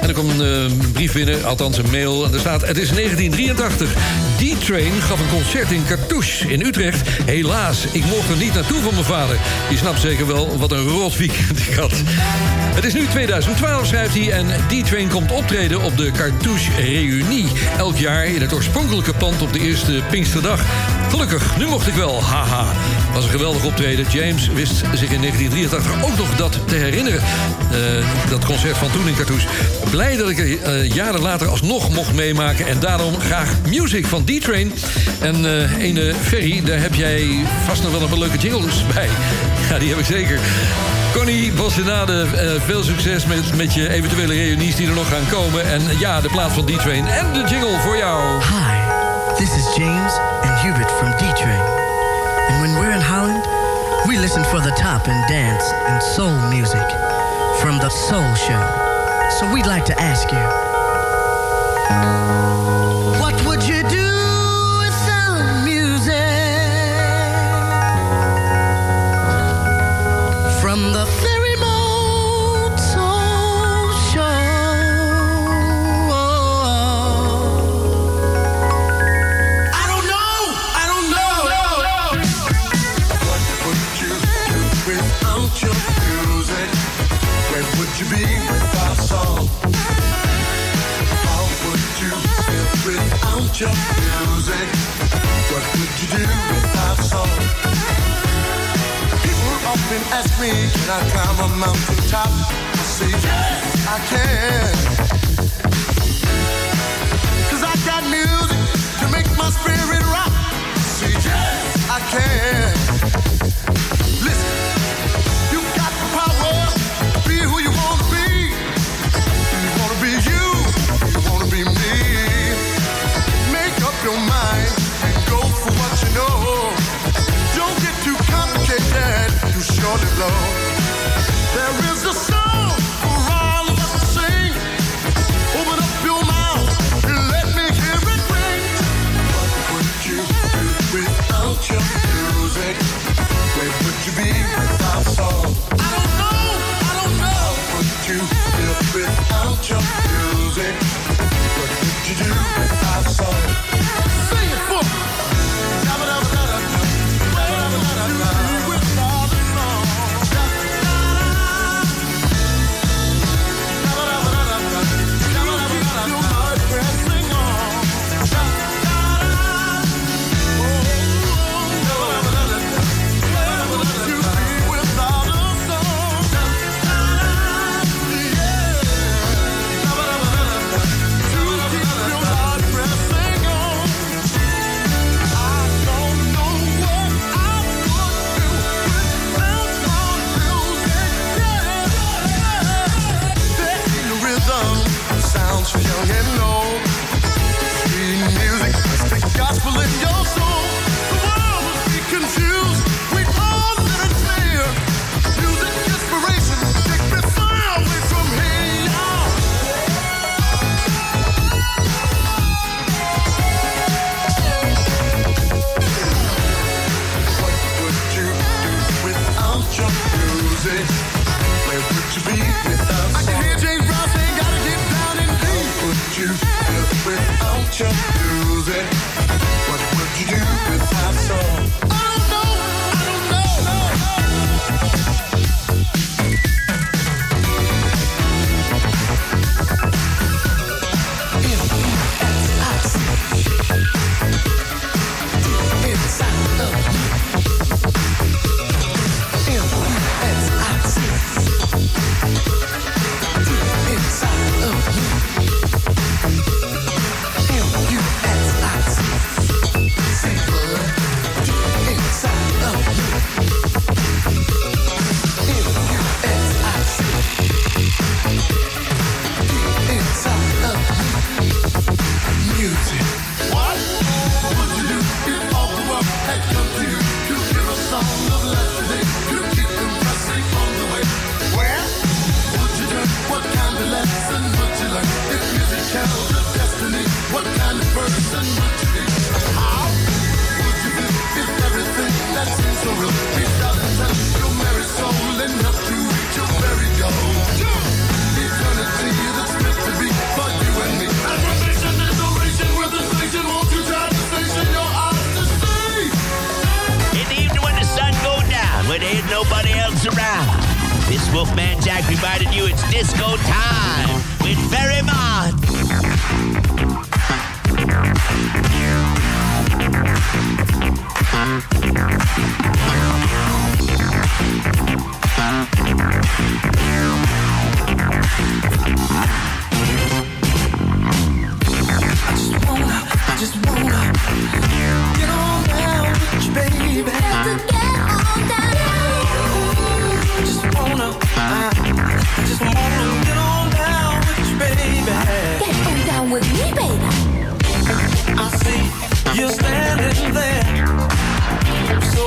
En er komt een eh, brief binnen, althans een mail. En er staat: Het is 1983. Die train gaf een concert in Cartouche in Utrecht. Helaas, ik mocht er niet naartoe van mijn vader. Je snapt zeker wel wat een rot weekend ik had. Het is nu 2012, schrijft hij. En D-Train komt optreden op de Cartouche Reunie. Elk jaar in het oorspronkelijke pand op de eerste Pinksterdag. Gelukkig, nu mocht ik wel. Haha. Was een geweldig optreden. James wist zich in 1983 ook nog dat te herinneren. Eh, dat concert van toen in Cartouche. Blij dat ik er eh, jaren later alsnog mocht meemaken. En daarom graag music van D-Train. En eh ene Ferry, daar heb jij vast nog wel een leuke jingles bij. Ja, die heb ik zeker. Connie Bossenade, eh, veel succes met, met je eventuele reunies die er nog gaan komen. En ja, de plaat van D-Train en de jingle voor jou. Hi, this is James and Hubert from D-Train. And when we're in Holland, we listen for the top in dance and soul music from the Soul Show. So we'd like to ask you, often ask me, can I climb a mountain top? I say, yes, I can. Cause I got music to make my spirit rock. See, yes, I can.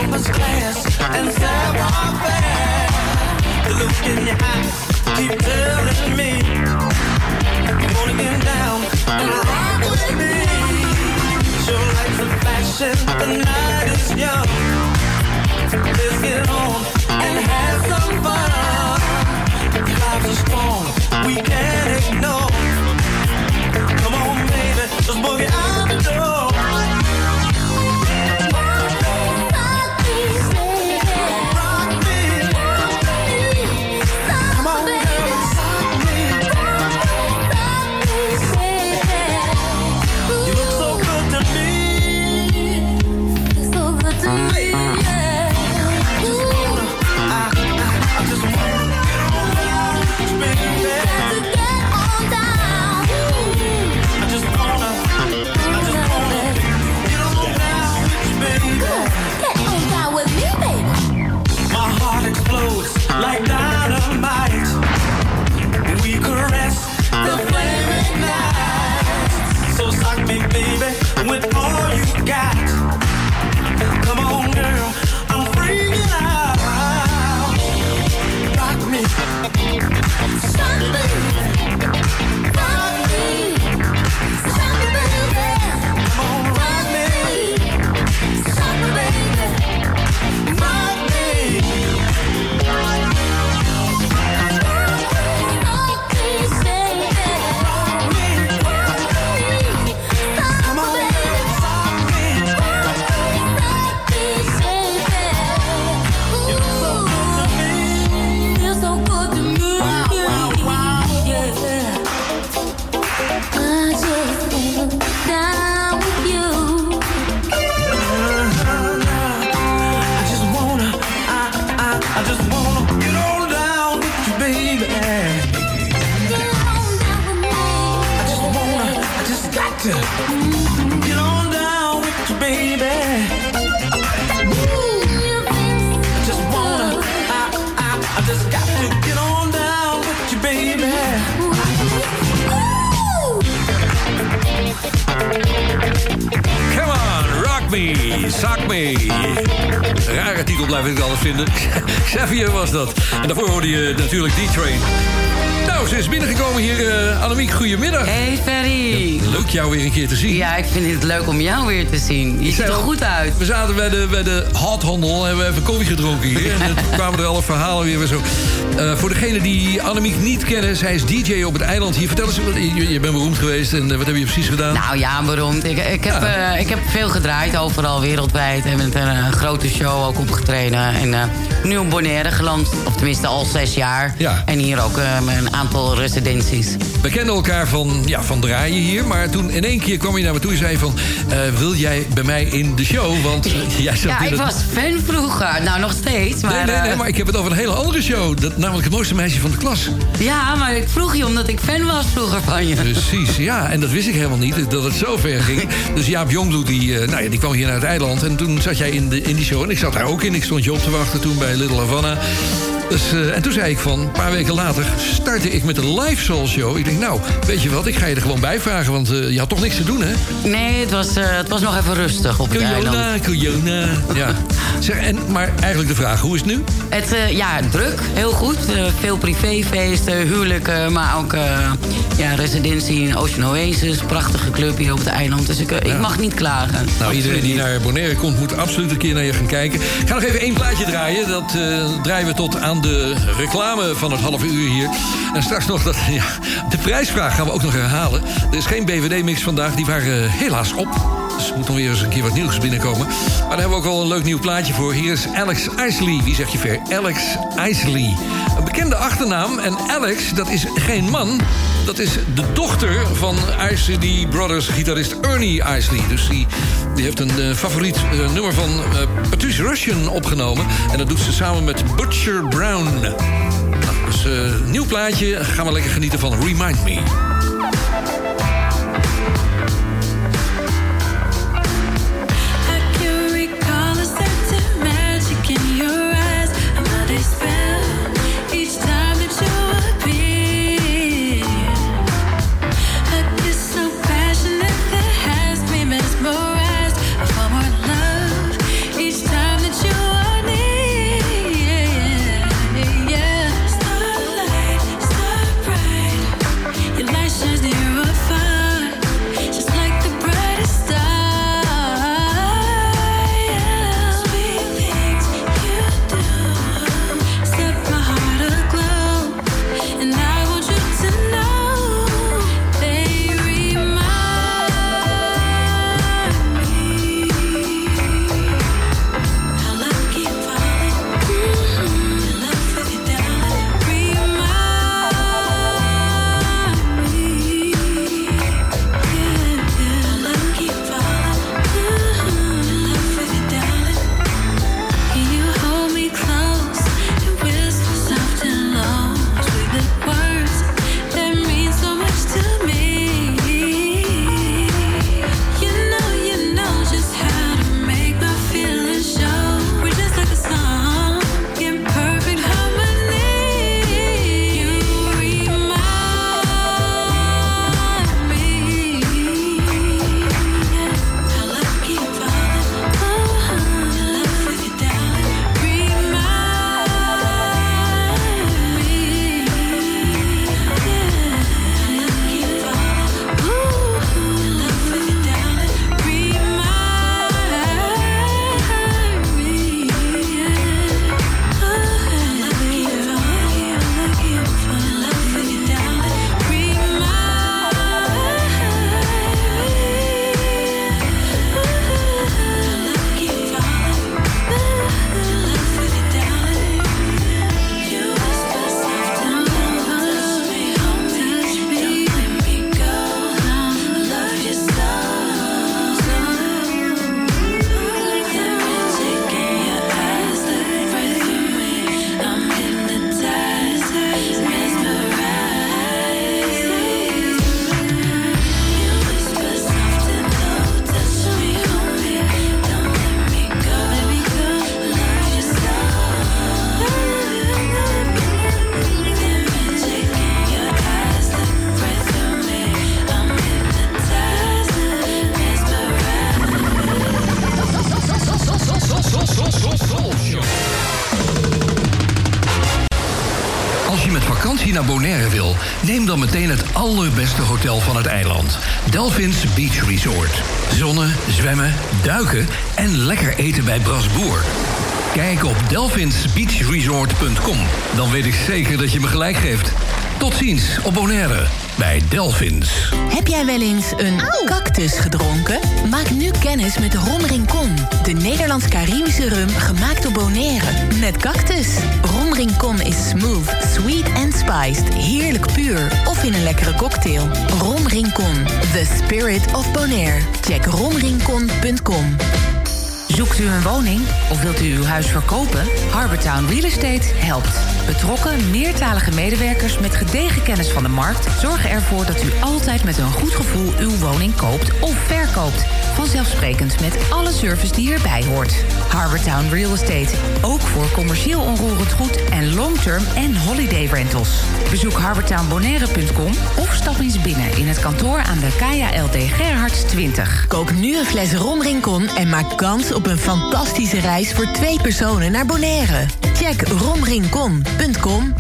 Much class and savoir-faire. The look in your eyes keep telling me you wanna get down and rock with me. Your life's a fashion, the night is young. Let's get on and have some fun. Life is strong, we can't ignore. Come on, baby, let's boogie out Rare titel blijf ik alles vinden. Xavier was dat. En daarvoor hoorde je natuurlijk D-Train. Nou, ze is binnengekomen hier. eh Annemiek, goedemiddag. Hey Ferry. Leuk jou weer een keer te zien. Ja, ik vind het leuk om jou weer te zien. Je ziet er goed uit. We zaten bij de, bij de hothandel en hebben we even koffie gedronken hier. En toen kwamen er alle verhalen weer weer zo. Eh, voor degenen die Annemiek niet kennen, zij is DJ op het eiland hier. Vertel eens, je, je bent beroemd geweest en eh, wat heb je precies gedaan? Nou ja, beroemd. Ik, ik, heb, eh, ik heb veel gedraaid, overal wereldwijd. En met een grote show ook opgetreden. En eh, nu op Bonaire geland. Of tenminste al zes jaar. Ja. En hier ook met een aantal residenties. We kenden elkaar van, ja, van draaien hier. Maar toen in één keer kwam je naar me toe en zei van... eh, wil jij bij mij in de show? Want eh, jij zat Ja, ik was fan vroeger. Nou, nog steeds. Maar, nee, nee, nee, eh, maar ik heb het over een hele andere show. Dat, namelijk het mooiste meisje van de klas. Ja, maar ik vroeg je omdat ik fan was vroeger van je. Precies, ja. En dat wist ik helemaal niet, dat het zo ver ging. Dus Jaap Jongbloed, die, nou ja, die kwam hier naar het eiland. En toen zat jij in, de, in die show. En ik zat daar ook in. Ik stond je op te wachten toen bij Little Havana. Dus, eh, en toen zei ik van, een paar weken later... startte ik met een live soul show. Ik denk, nou, weet je wat, ik ga je er gewoon bij vragen. Want eh, je had toch niks te doen, hè? Nee, het was, eh, het was nog even rustig op het eiland. Corona. Ja. Zeg, en, maar eigenlijk de vraag, hoe is het nu? Het, ja, druk, heel goed. Veel privéfeesten, huwelijken, maar ook ja, residentie in Ocean Oasis. Prachtige club hier op het eiland. Dus ik, ik mag niet klagen. Nou, iedereen die naar Bonaire komt, moet absoluut een keer naar je gaan kijken. Ik ga nog even één plaatje draaien. Dat draaien we tot aan de reclame van het half uur hier. En straks nog dat, ja, de prijsvraag gaan we ook nog herhalen. Er is geen BVD-mix vandaag, die waren helaas op. Dus moet nog weer eens een keer wat nieuws binnenkomen. Maar daar hebben we ook al een leuk nieuw plaatje voor. Hier is Alex Isley. Wie zeg je ver? Alex Isley. Een bekende achternaam. En Alex, dat is geen man. Dat is de dochter van Isley Brothers gitarist Ernie Isley. Dus die, die heeft een eh, favoriet eh, nummer van eh, Patrice Russian opgenomen. En dat doet ze samen met Butcher Brown. Nou, dus nieuw plaatje. Gaan we lekker genieten van Remind Me. Vakantie naar Bonaire wil, neem dan meteen het allerbeste hotel van het eiland. Delphins Beach Resort. Zonnen, zwemmen, duiken en lekker eten bij Brasboer. Kijk op delphinsbeachresort.com. Dan weet ik zeker dat je me gelijk geeft. Tot ziens op Bonaire bij Delphins. Heb jij wel eens een cactus gedronken? Maak nu kennis met Rom Rincon. De Nederlands-Caribische rum gemaakt op Bonaire. Met cactus. Rom Rincon is smooth, sweet en spiced. Heerlijk puur. Of in een lekkere cocktail. Rom Rincon. The spirit of Bonaire. Check romrincon.com. Zoekt u een woning of wilt u uw huis verkopen? Harbortown Real Estate helpt. Betrokken, meertalige medewerkers met gedegen kennis van de markt... zorgen ervoor dat u altijd met een goed gevoel uw woning koopt of verkoopt. Vanzelfsprekend met alle service die erbij hoort. Harbortown Real Estate, ook voor commercieel onroerend goed... en long-term en holiday rentals. Bezoek harbortownbonaire.com of stap eens binnen in het kantoor aan de Kaya LD Gerhards 20. Koop nu een fles Rom Rincon en maak kans op een fantastische reis voor twee personen naar Bonaire. Check romrincon.com.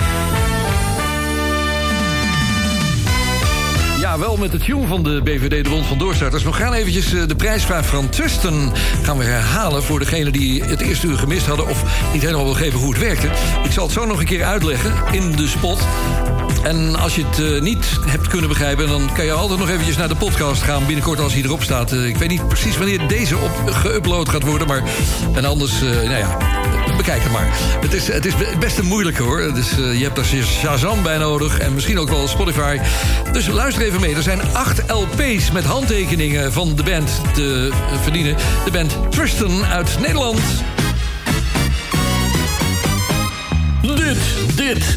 Wel met de tune van de BVD, de Bond van Doorstarters. We gaan eventjes eh, de prijsvraag van Tristan gaan we herhalen... voor degenen die het eerste uur gemist hadden... of niet helemaal wil geven hoe het werkte. Ik zal het zo nog een keer uitleggen in de spot. En als je het eh, niet hebt kunnen begrijpen... dan kan je altijd nog eventjes naar de podcast gaan... binnenkort als hij erop staat. Eh, ik weet niet precies wanneer deze op geüpload gaat worden... maar en anders, nou ja, bekijk het maar. Het is, het is best een moeilijke hoor. Dus, je hebt daar Shazam bij nodig en misschien ook wel Spotify. Dus luister even mee. Er zijn acht LP's met handtekeningen van de band te verdienen. De band Tristan uit Nederland. Dit, dit,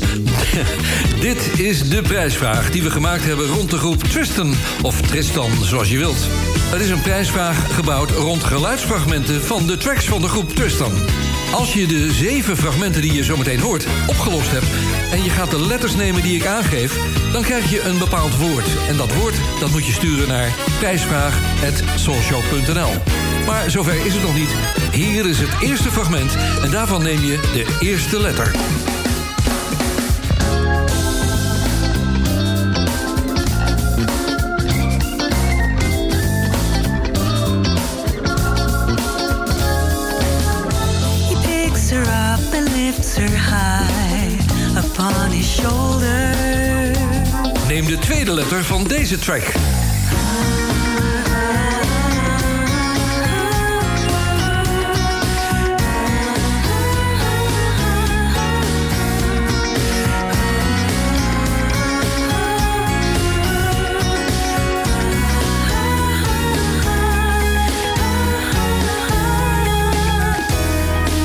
dit is de prijsvraag die we gemaakt hebben rond de groep Tristan, of Tristan, zoals je wilt. Het is een prijsvraag gebouwd rond geluidsfragmenten van de tracks van de groep Tristan. Als je de zeven fragmenten die je zometeen hoort opgelost hebt... en je gaat de letters nemen die ik aangeef... dan krijg je een bepaald woord. En dat woord dat moet je sturen naar prijsvraag.soulshow.nl. Maar zover is het nog niet. Hier is het eerste fragment en daarvan neem je de eerste letter. Neem de tweede letter van deze track.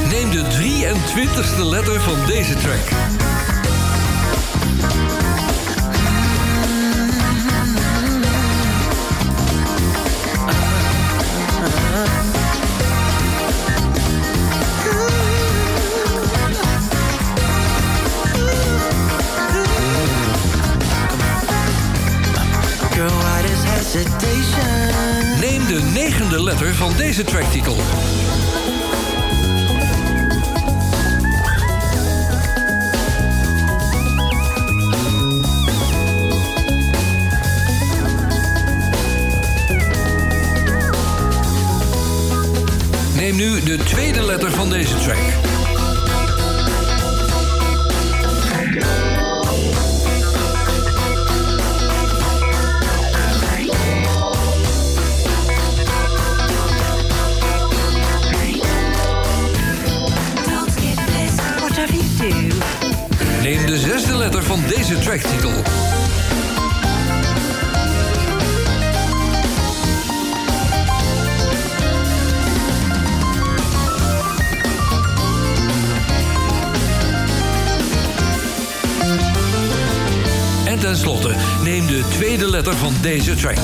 Neem de 23ste letter van deze track. Letter van deze tracktitel. Neem nu de tweede letter van deze track. Neem de zesde letter van deze tracktitel. En tenslotte, neem de tweede letter van deze track.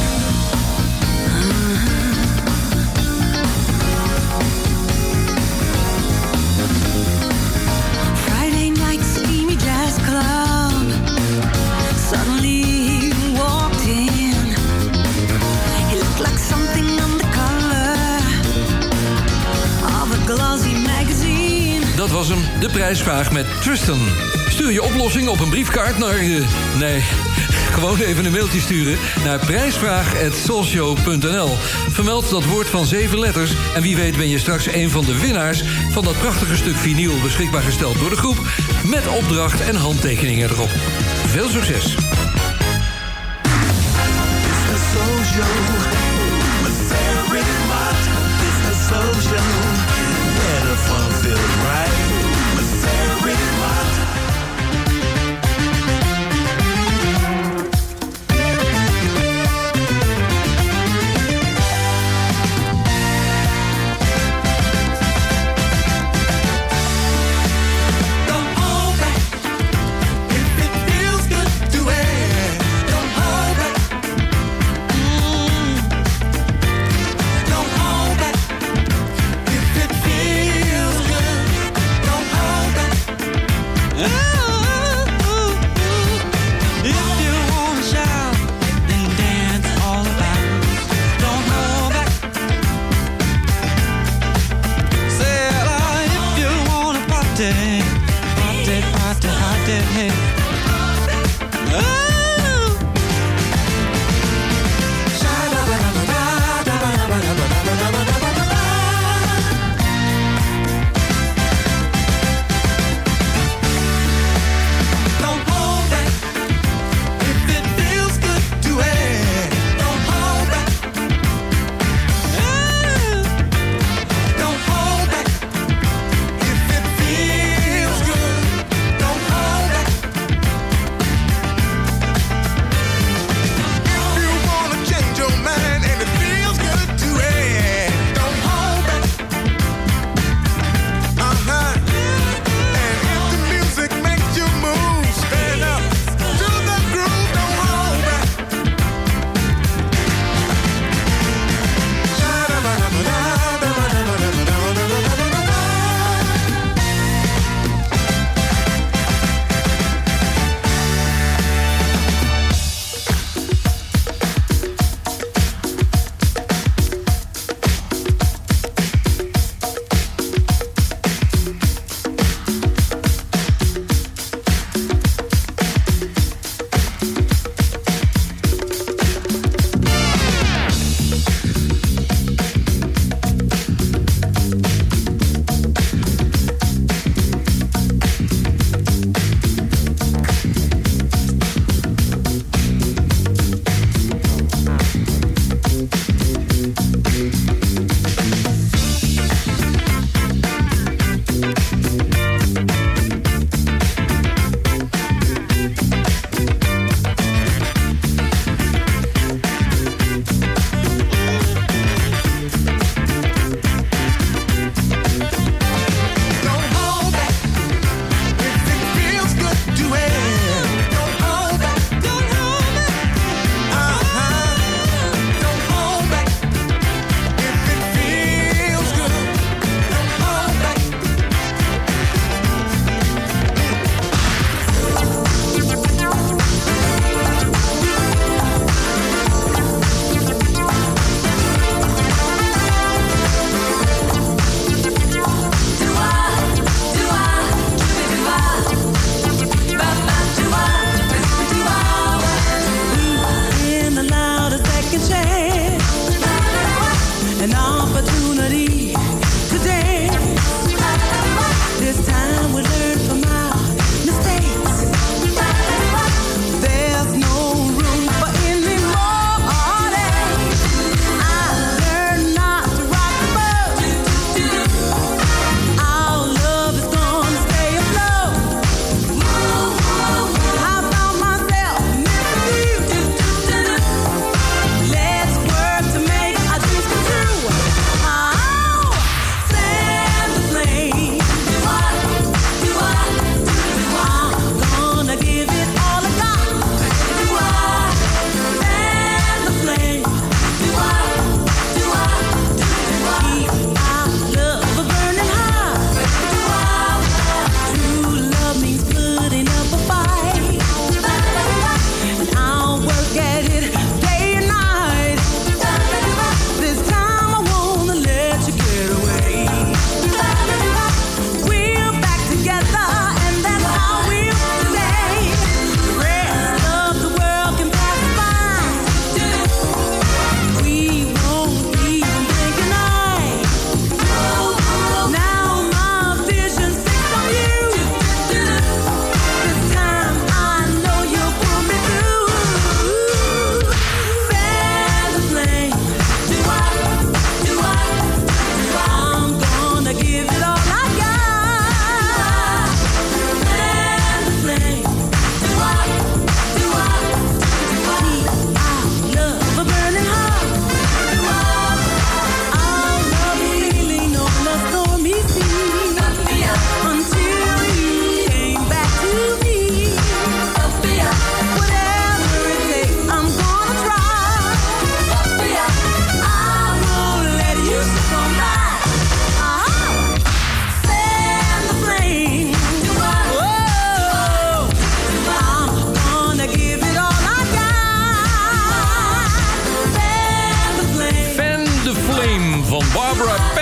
De prijsvraag met Tristan. Stuur je oplossing op een briefkaart naar... eh, nee, gewoon even een mailtje sturen naar prijsvraag.soulshow.nl. Vermeld dat woord van zeven letters... en wie weet ben je straks een van de winnaars... van dat prachtige stuk vinyl beschikbaar gesteld door de groep... met opdracht en handtekeningen erop. Veel succes!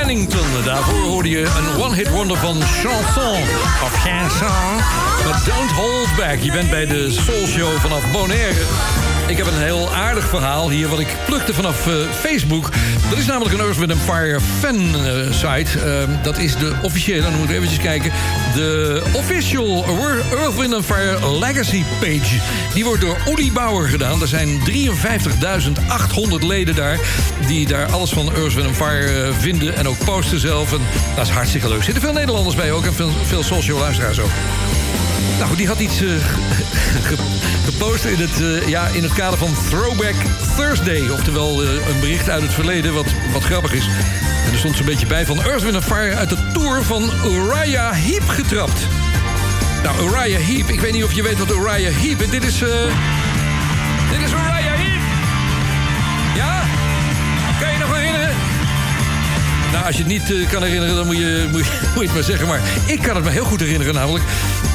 Daarvoor hoorde je een one-hit wonder van Chanson. Of Chanson. Met Don't Hold Back. Je bent bij de Soul Show vanaf Bonaire. Ik heb een heel aardig verhaal hier wat ik plukte vanaf eh, Facebook. Dat is namelijk een Earth, Wind Fire fan eh, site. Eh, dat is de officiële, dan moet ik eventjes kijken... de official Earth, Wind Fire legacy page. Die wordt door Olly Bauer gedaan. Er zijn 53.800 leden daar... die daar alles van Earth, Wind Fire eh, vinden en ook posten zelf. En dat is hartstikke leuk. Er zitten veel Nederlanders bij ook en veel, veel social luisteraars ook. Nou die had iets eh, ge- gepost in het, eh, ja, in het kader van Throwback Thursday. Oftewel eh, een bericht uit het verleden wat, wat grappig is. En er stond zo'n beetje bij van Earth, Wind Fire uit de tour van Uriah Heep getrapt. Nou, Uriah Heep, ik weet niet of je weet wat Uriah Heep is. Dit is... dit is Uriah Nou, als je het niet eh, kan herinneren, dan moet je, moet, je, moet het maar zeggen. Maar ik kan het me heel goed herinneren namelijk.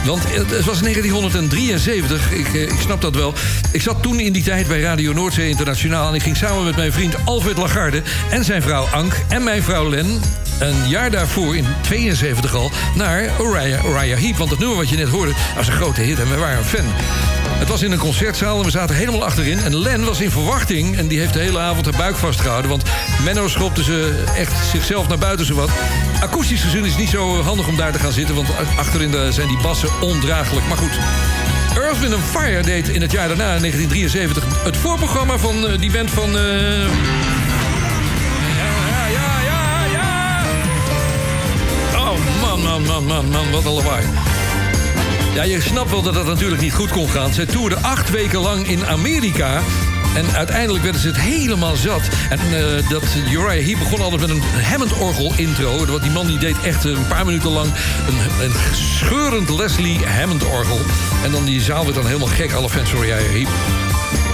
Want het was 1973, ik, eh, ik snap dat wel. Ik zat toen in die tijd bij Radio Noordzee Internationaal... en ik ging samen met mijn vriend Alfred Lagarde... en zijn vrouw Ank en mijn vrouw Len... een jaar daarvoor, in 72 al, naar Uriah Heep. Want het nummer wat je net hoorde was een grote hit en we waren een fan. Het was in een concertzaal en we zaten helemaal achterin. En Len was in verwachting en die heeft de hele avond haar buik vastgehouden. Want Menno schopte ze echt zichzelf naar buiten zowat. Akoestisch gezien is niet zo handig om daar te gaan zitten... want achterin zijn die bassen ondraaglijk. Maar goed, Earth, Wind Fire deed in het jaar daarna, in 1973... het voorprogramma van eh, die band van... eh, ja, ja, ja, ja. Oh, man, man, man, man, man, wat een lawaai. Ja, je snapt wel dat dat natuurlijk niet goed kon gaan. Zij toerden acht weken lang in Amerika. En uiteindelijk werden ze het helemaal zat. En eh, dat Uriah Heep begon altijd met een Hammond-orgel-intro. Want die man die deed echt een paar minuten lang een, een scheurend Leslie Hammond-orgel. En dan die zaal werd dan helemaal gek, alle fans van Uriah Heep.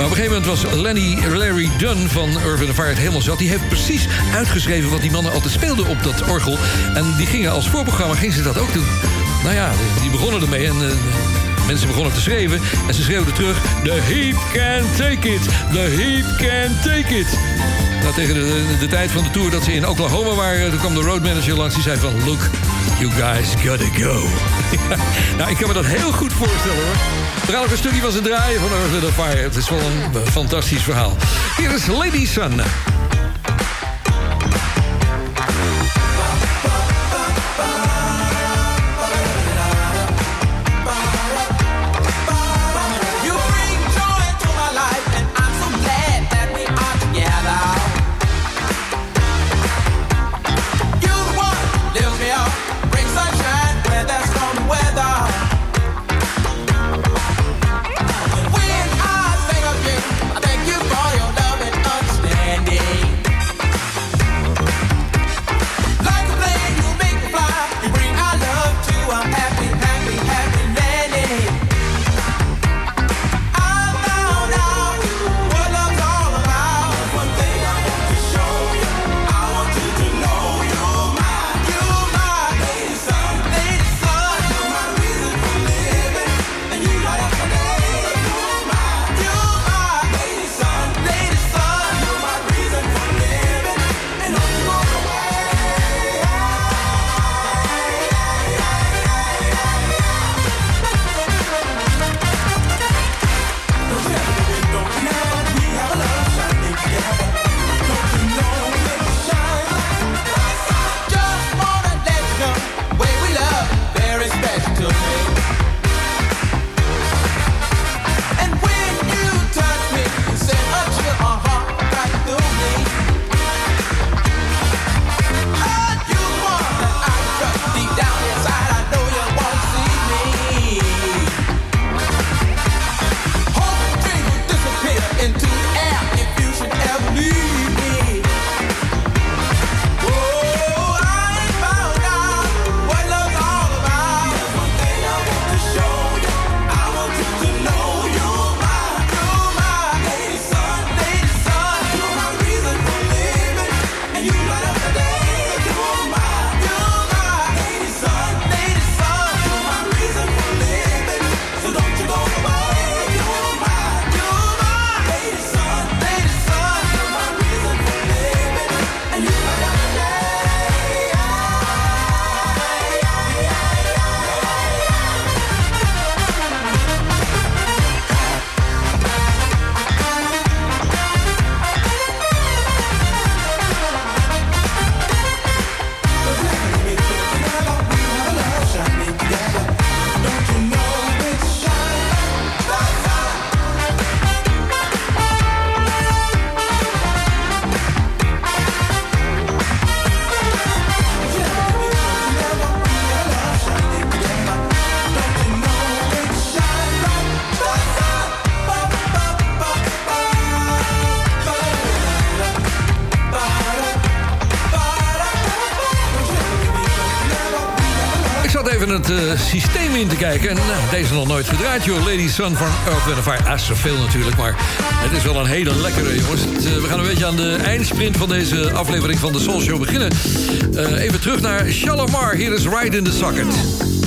Maar op een gegeven moment was Lenny Larry Dunn van Urban het helemaal zat. Die heeft precies uitgeschreven wat die mannen altijd speelden op dat orgel. En die gingen als voorprogramma, gingen ze dat ook doen. Nou ja, die begonnen ermee en... eh, Mensen begonnen te schreeuwen en ze schreeuwden terug... The heap can take it, the heap can take it. Nou, tegen de, tijd van de tour dat ze in Oklahoma waren... toen kwam de roadmanager langs die zei van... Look, you guys gotta go. Nou, ik kan me dat heel goed voorstellen, hoor. Ook een stukje van zijn draaien van Earth, Wind Fire. Het is wel een fantastisch verhaal. Hier is Lady Sun. kijken. Nou, deze nog nooit gedraaid, joh. Lady Sun van Earth, Wind Fire. Ah, zoveel natuurlijk, maar het is wel een hele lekkere, jongens. Eh, we gaan een beetje aan de eindsprint van deze aflevering van de Soul Show beginnen. Eh, even terug naar Shalomar. Hier is Ride in the Socket.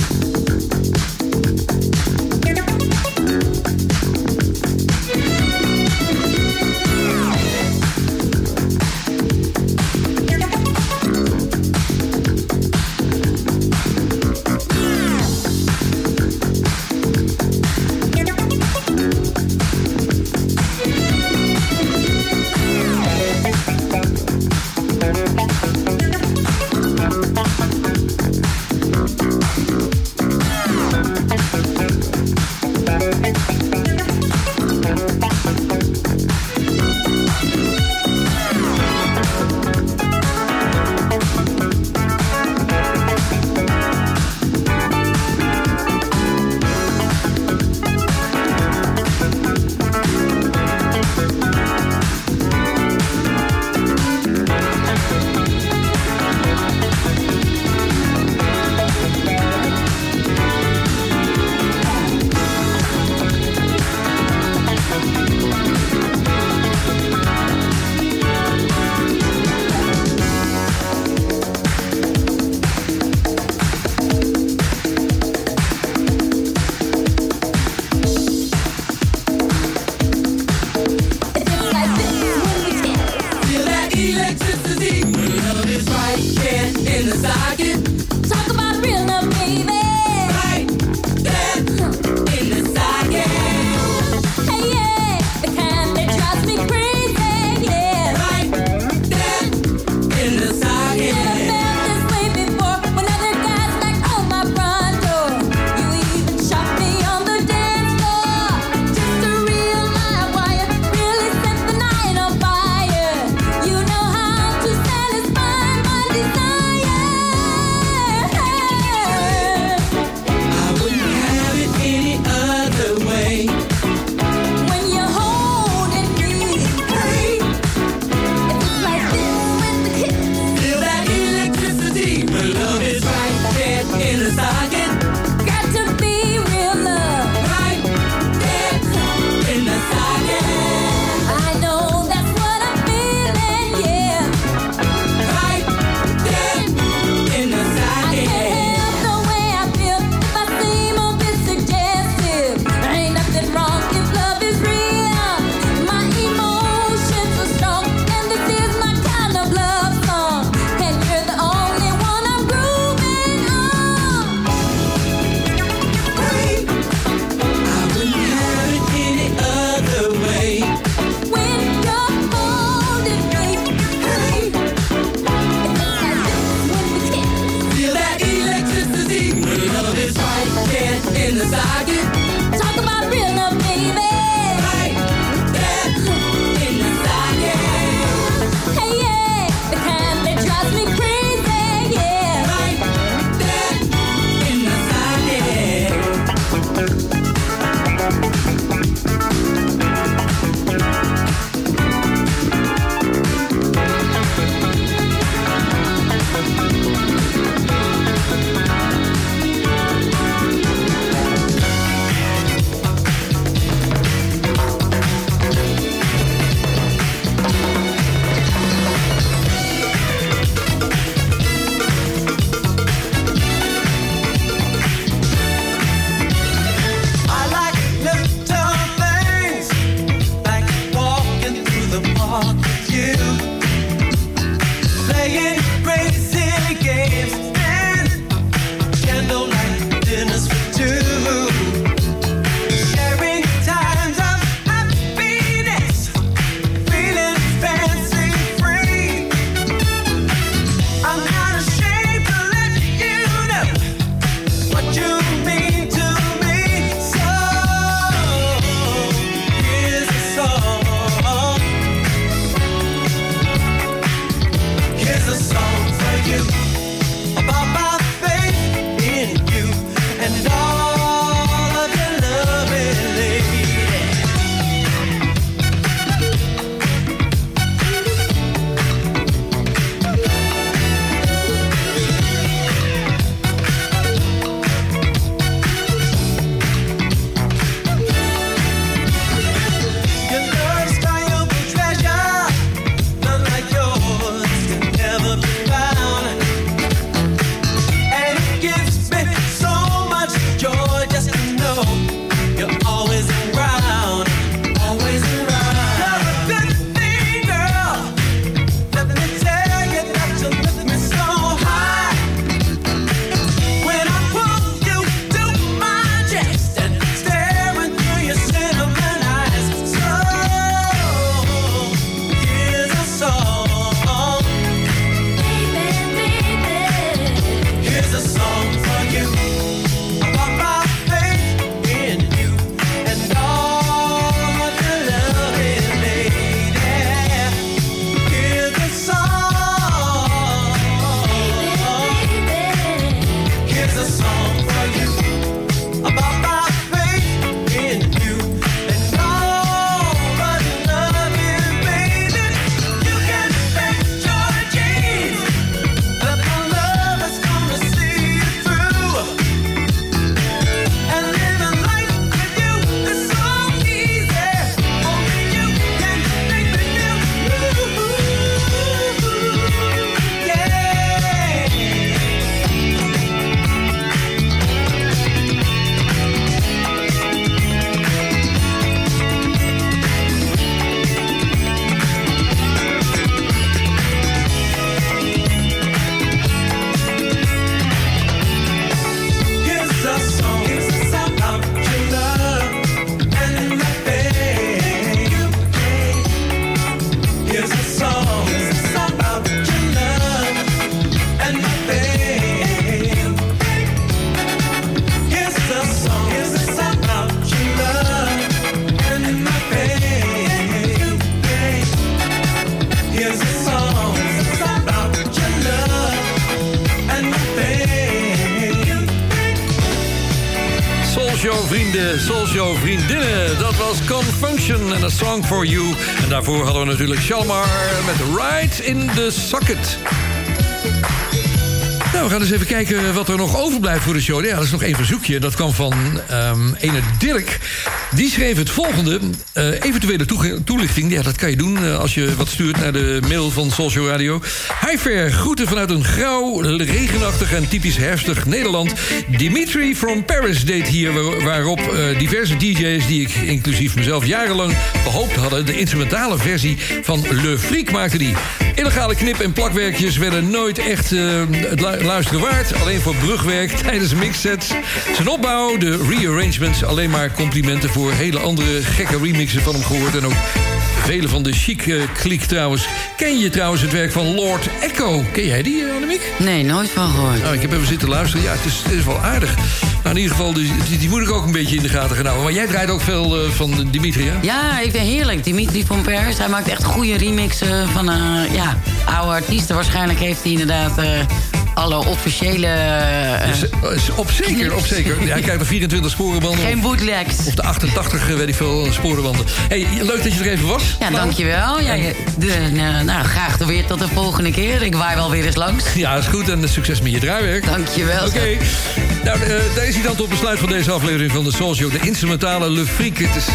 electricity. Love is right here in the socket. Natuurlijk Shalmar met Right in the Socket. Nou, we gaan eens even kijken wat er nog overblijft voor de show. Ja, dat is nog één verzoekje. Dat kwam van ehm ene Dirk. Die schreef het volgende. Eh, eventuele toelichting, ja, dat kan je doen eh, als je wat stuurt naar de mail van Social Radio. Hi Fair, groeten vanuit een grauw, regenachtig en typisch herfstig Nederland. Dimitri from Paris deed hier, waar- waarop eh, diverse DJ's... die ik inclusief mezelf jarenlang behoopt hadden... de instrumentale versie van Le Freak maakte die. Illegale knip- en plakwerkjes werden nooit echt eh, het lu- luisteren waard. Alleen voor brugwerk tijdens mixsets. Zijn opbouw, de rearrangements... alleen maar complimenten voor hele andere gekke remixen van hem gehoord. En ook vele van de chic eh, kliek trouwens. Ken je trouwens het werk van Lord Echo? Ken jij die, eh, Annemiek? Nee, nooit van gehoord. Nou, ik heb even zitten luisteren. Ja, het is, het is wel aardig. Nou, in ieder geval, die, die, die moet ik ook een beetje in de gaten gaan houden. Maar jij draait ook veel eh, van Dimitri, hè? Ja, ik vind heerlijk. Dimitri van Pers. Hij maakt echt goede remixen van eh, oude artiesten. Waarschijnlijk heeft hij inderdaad eh, alle officiële... eh, is op zeker, op zeker. Hij kijkt naar 24 sporenbanden. Geen bootlegs. Of de 88, eh, weet ik veel, sporenbanden. hey, leuk dat je er even was. Ja, dankjewel. Ja, de, nou, graag er weer tot de volgende keer. Ik waai wel weer eens langs. Ja, is goed. En succes met je draaiwerk. Dankjewel. Oké. Nou, eh, daar is hij dan tot besluit van deze aflevering van de Soul Show. De instrumentale Le Freak. Het is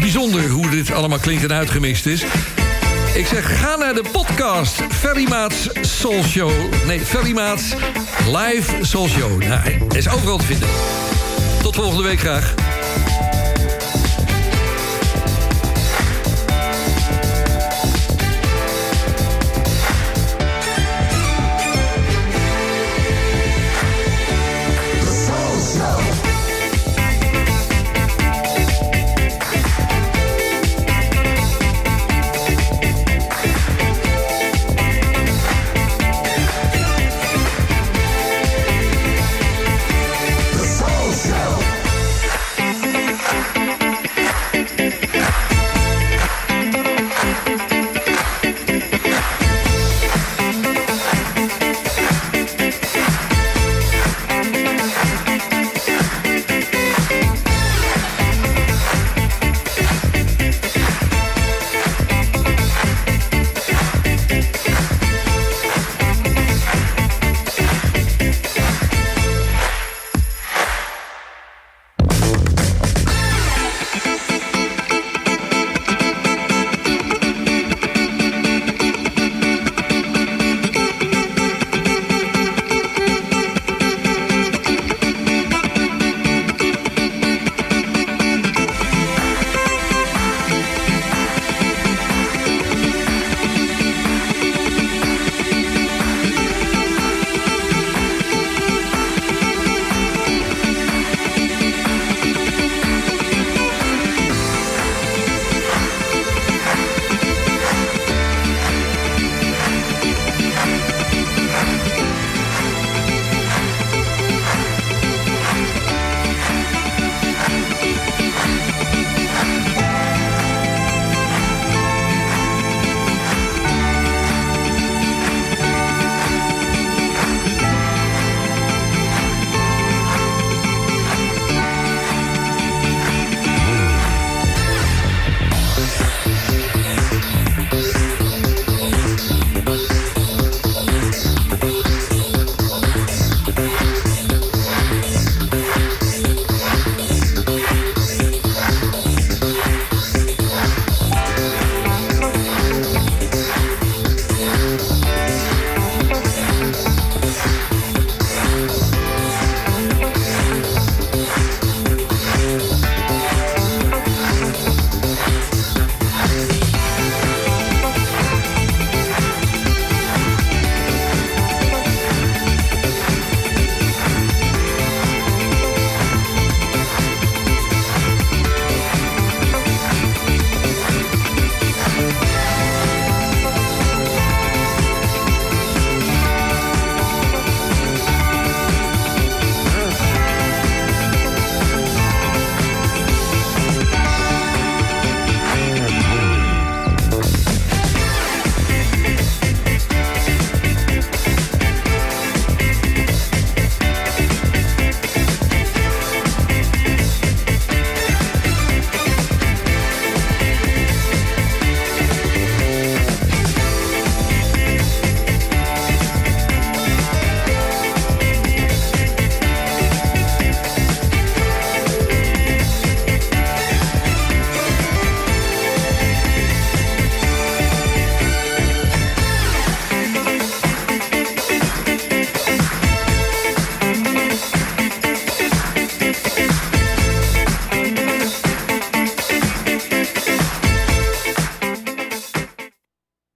bijzonder hoe dit allemaal klinkt en uitgemixt is. Ik zeg, ga naar de podcast Ferry Maats Soul Show. Nee, Ferry Maats Live Soul Show. Nou, is overal te vinden. Tot volgende week graag.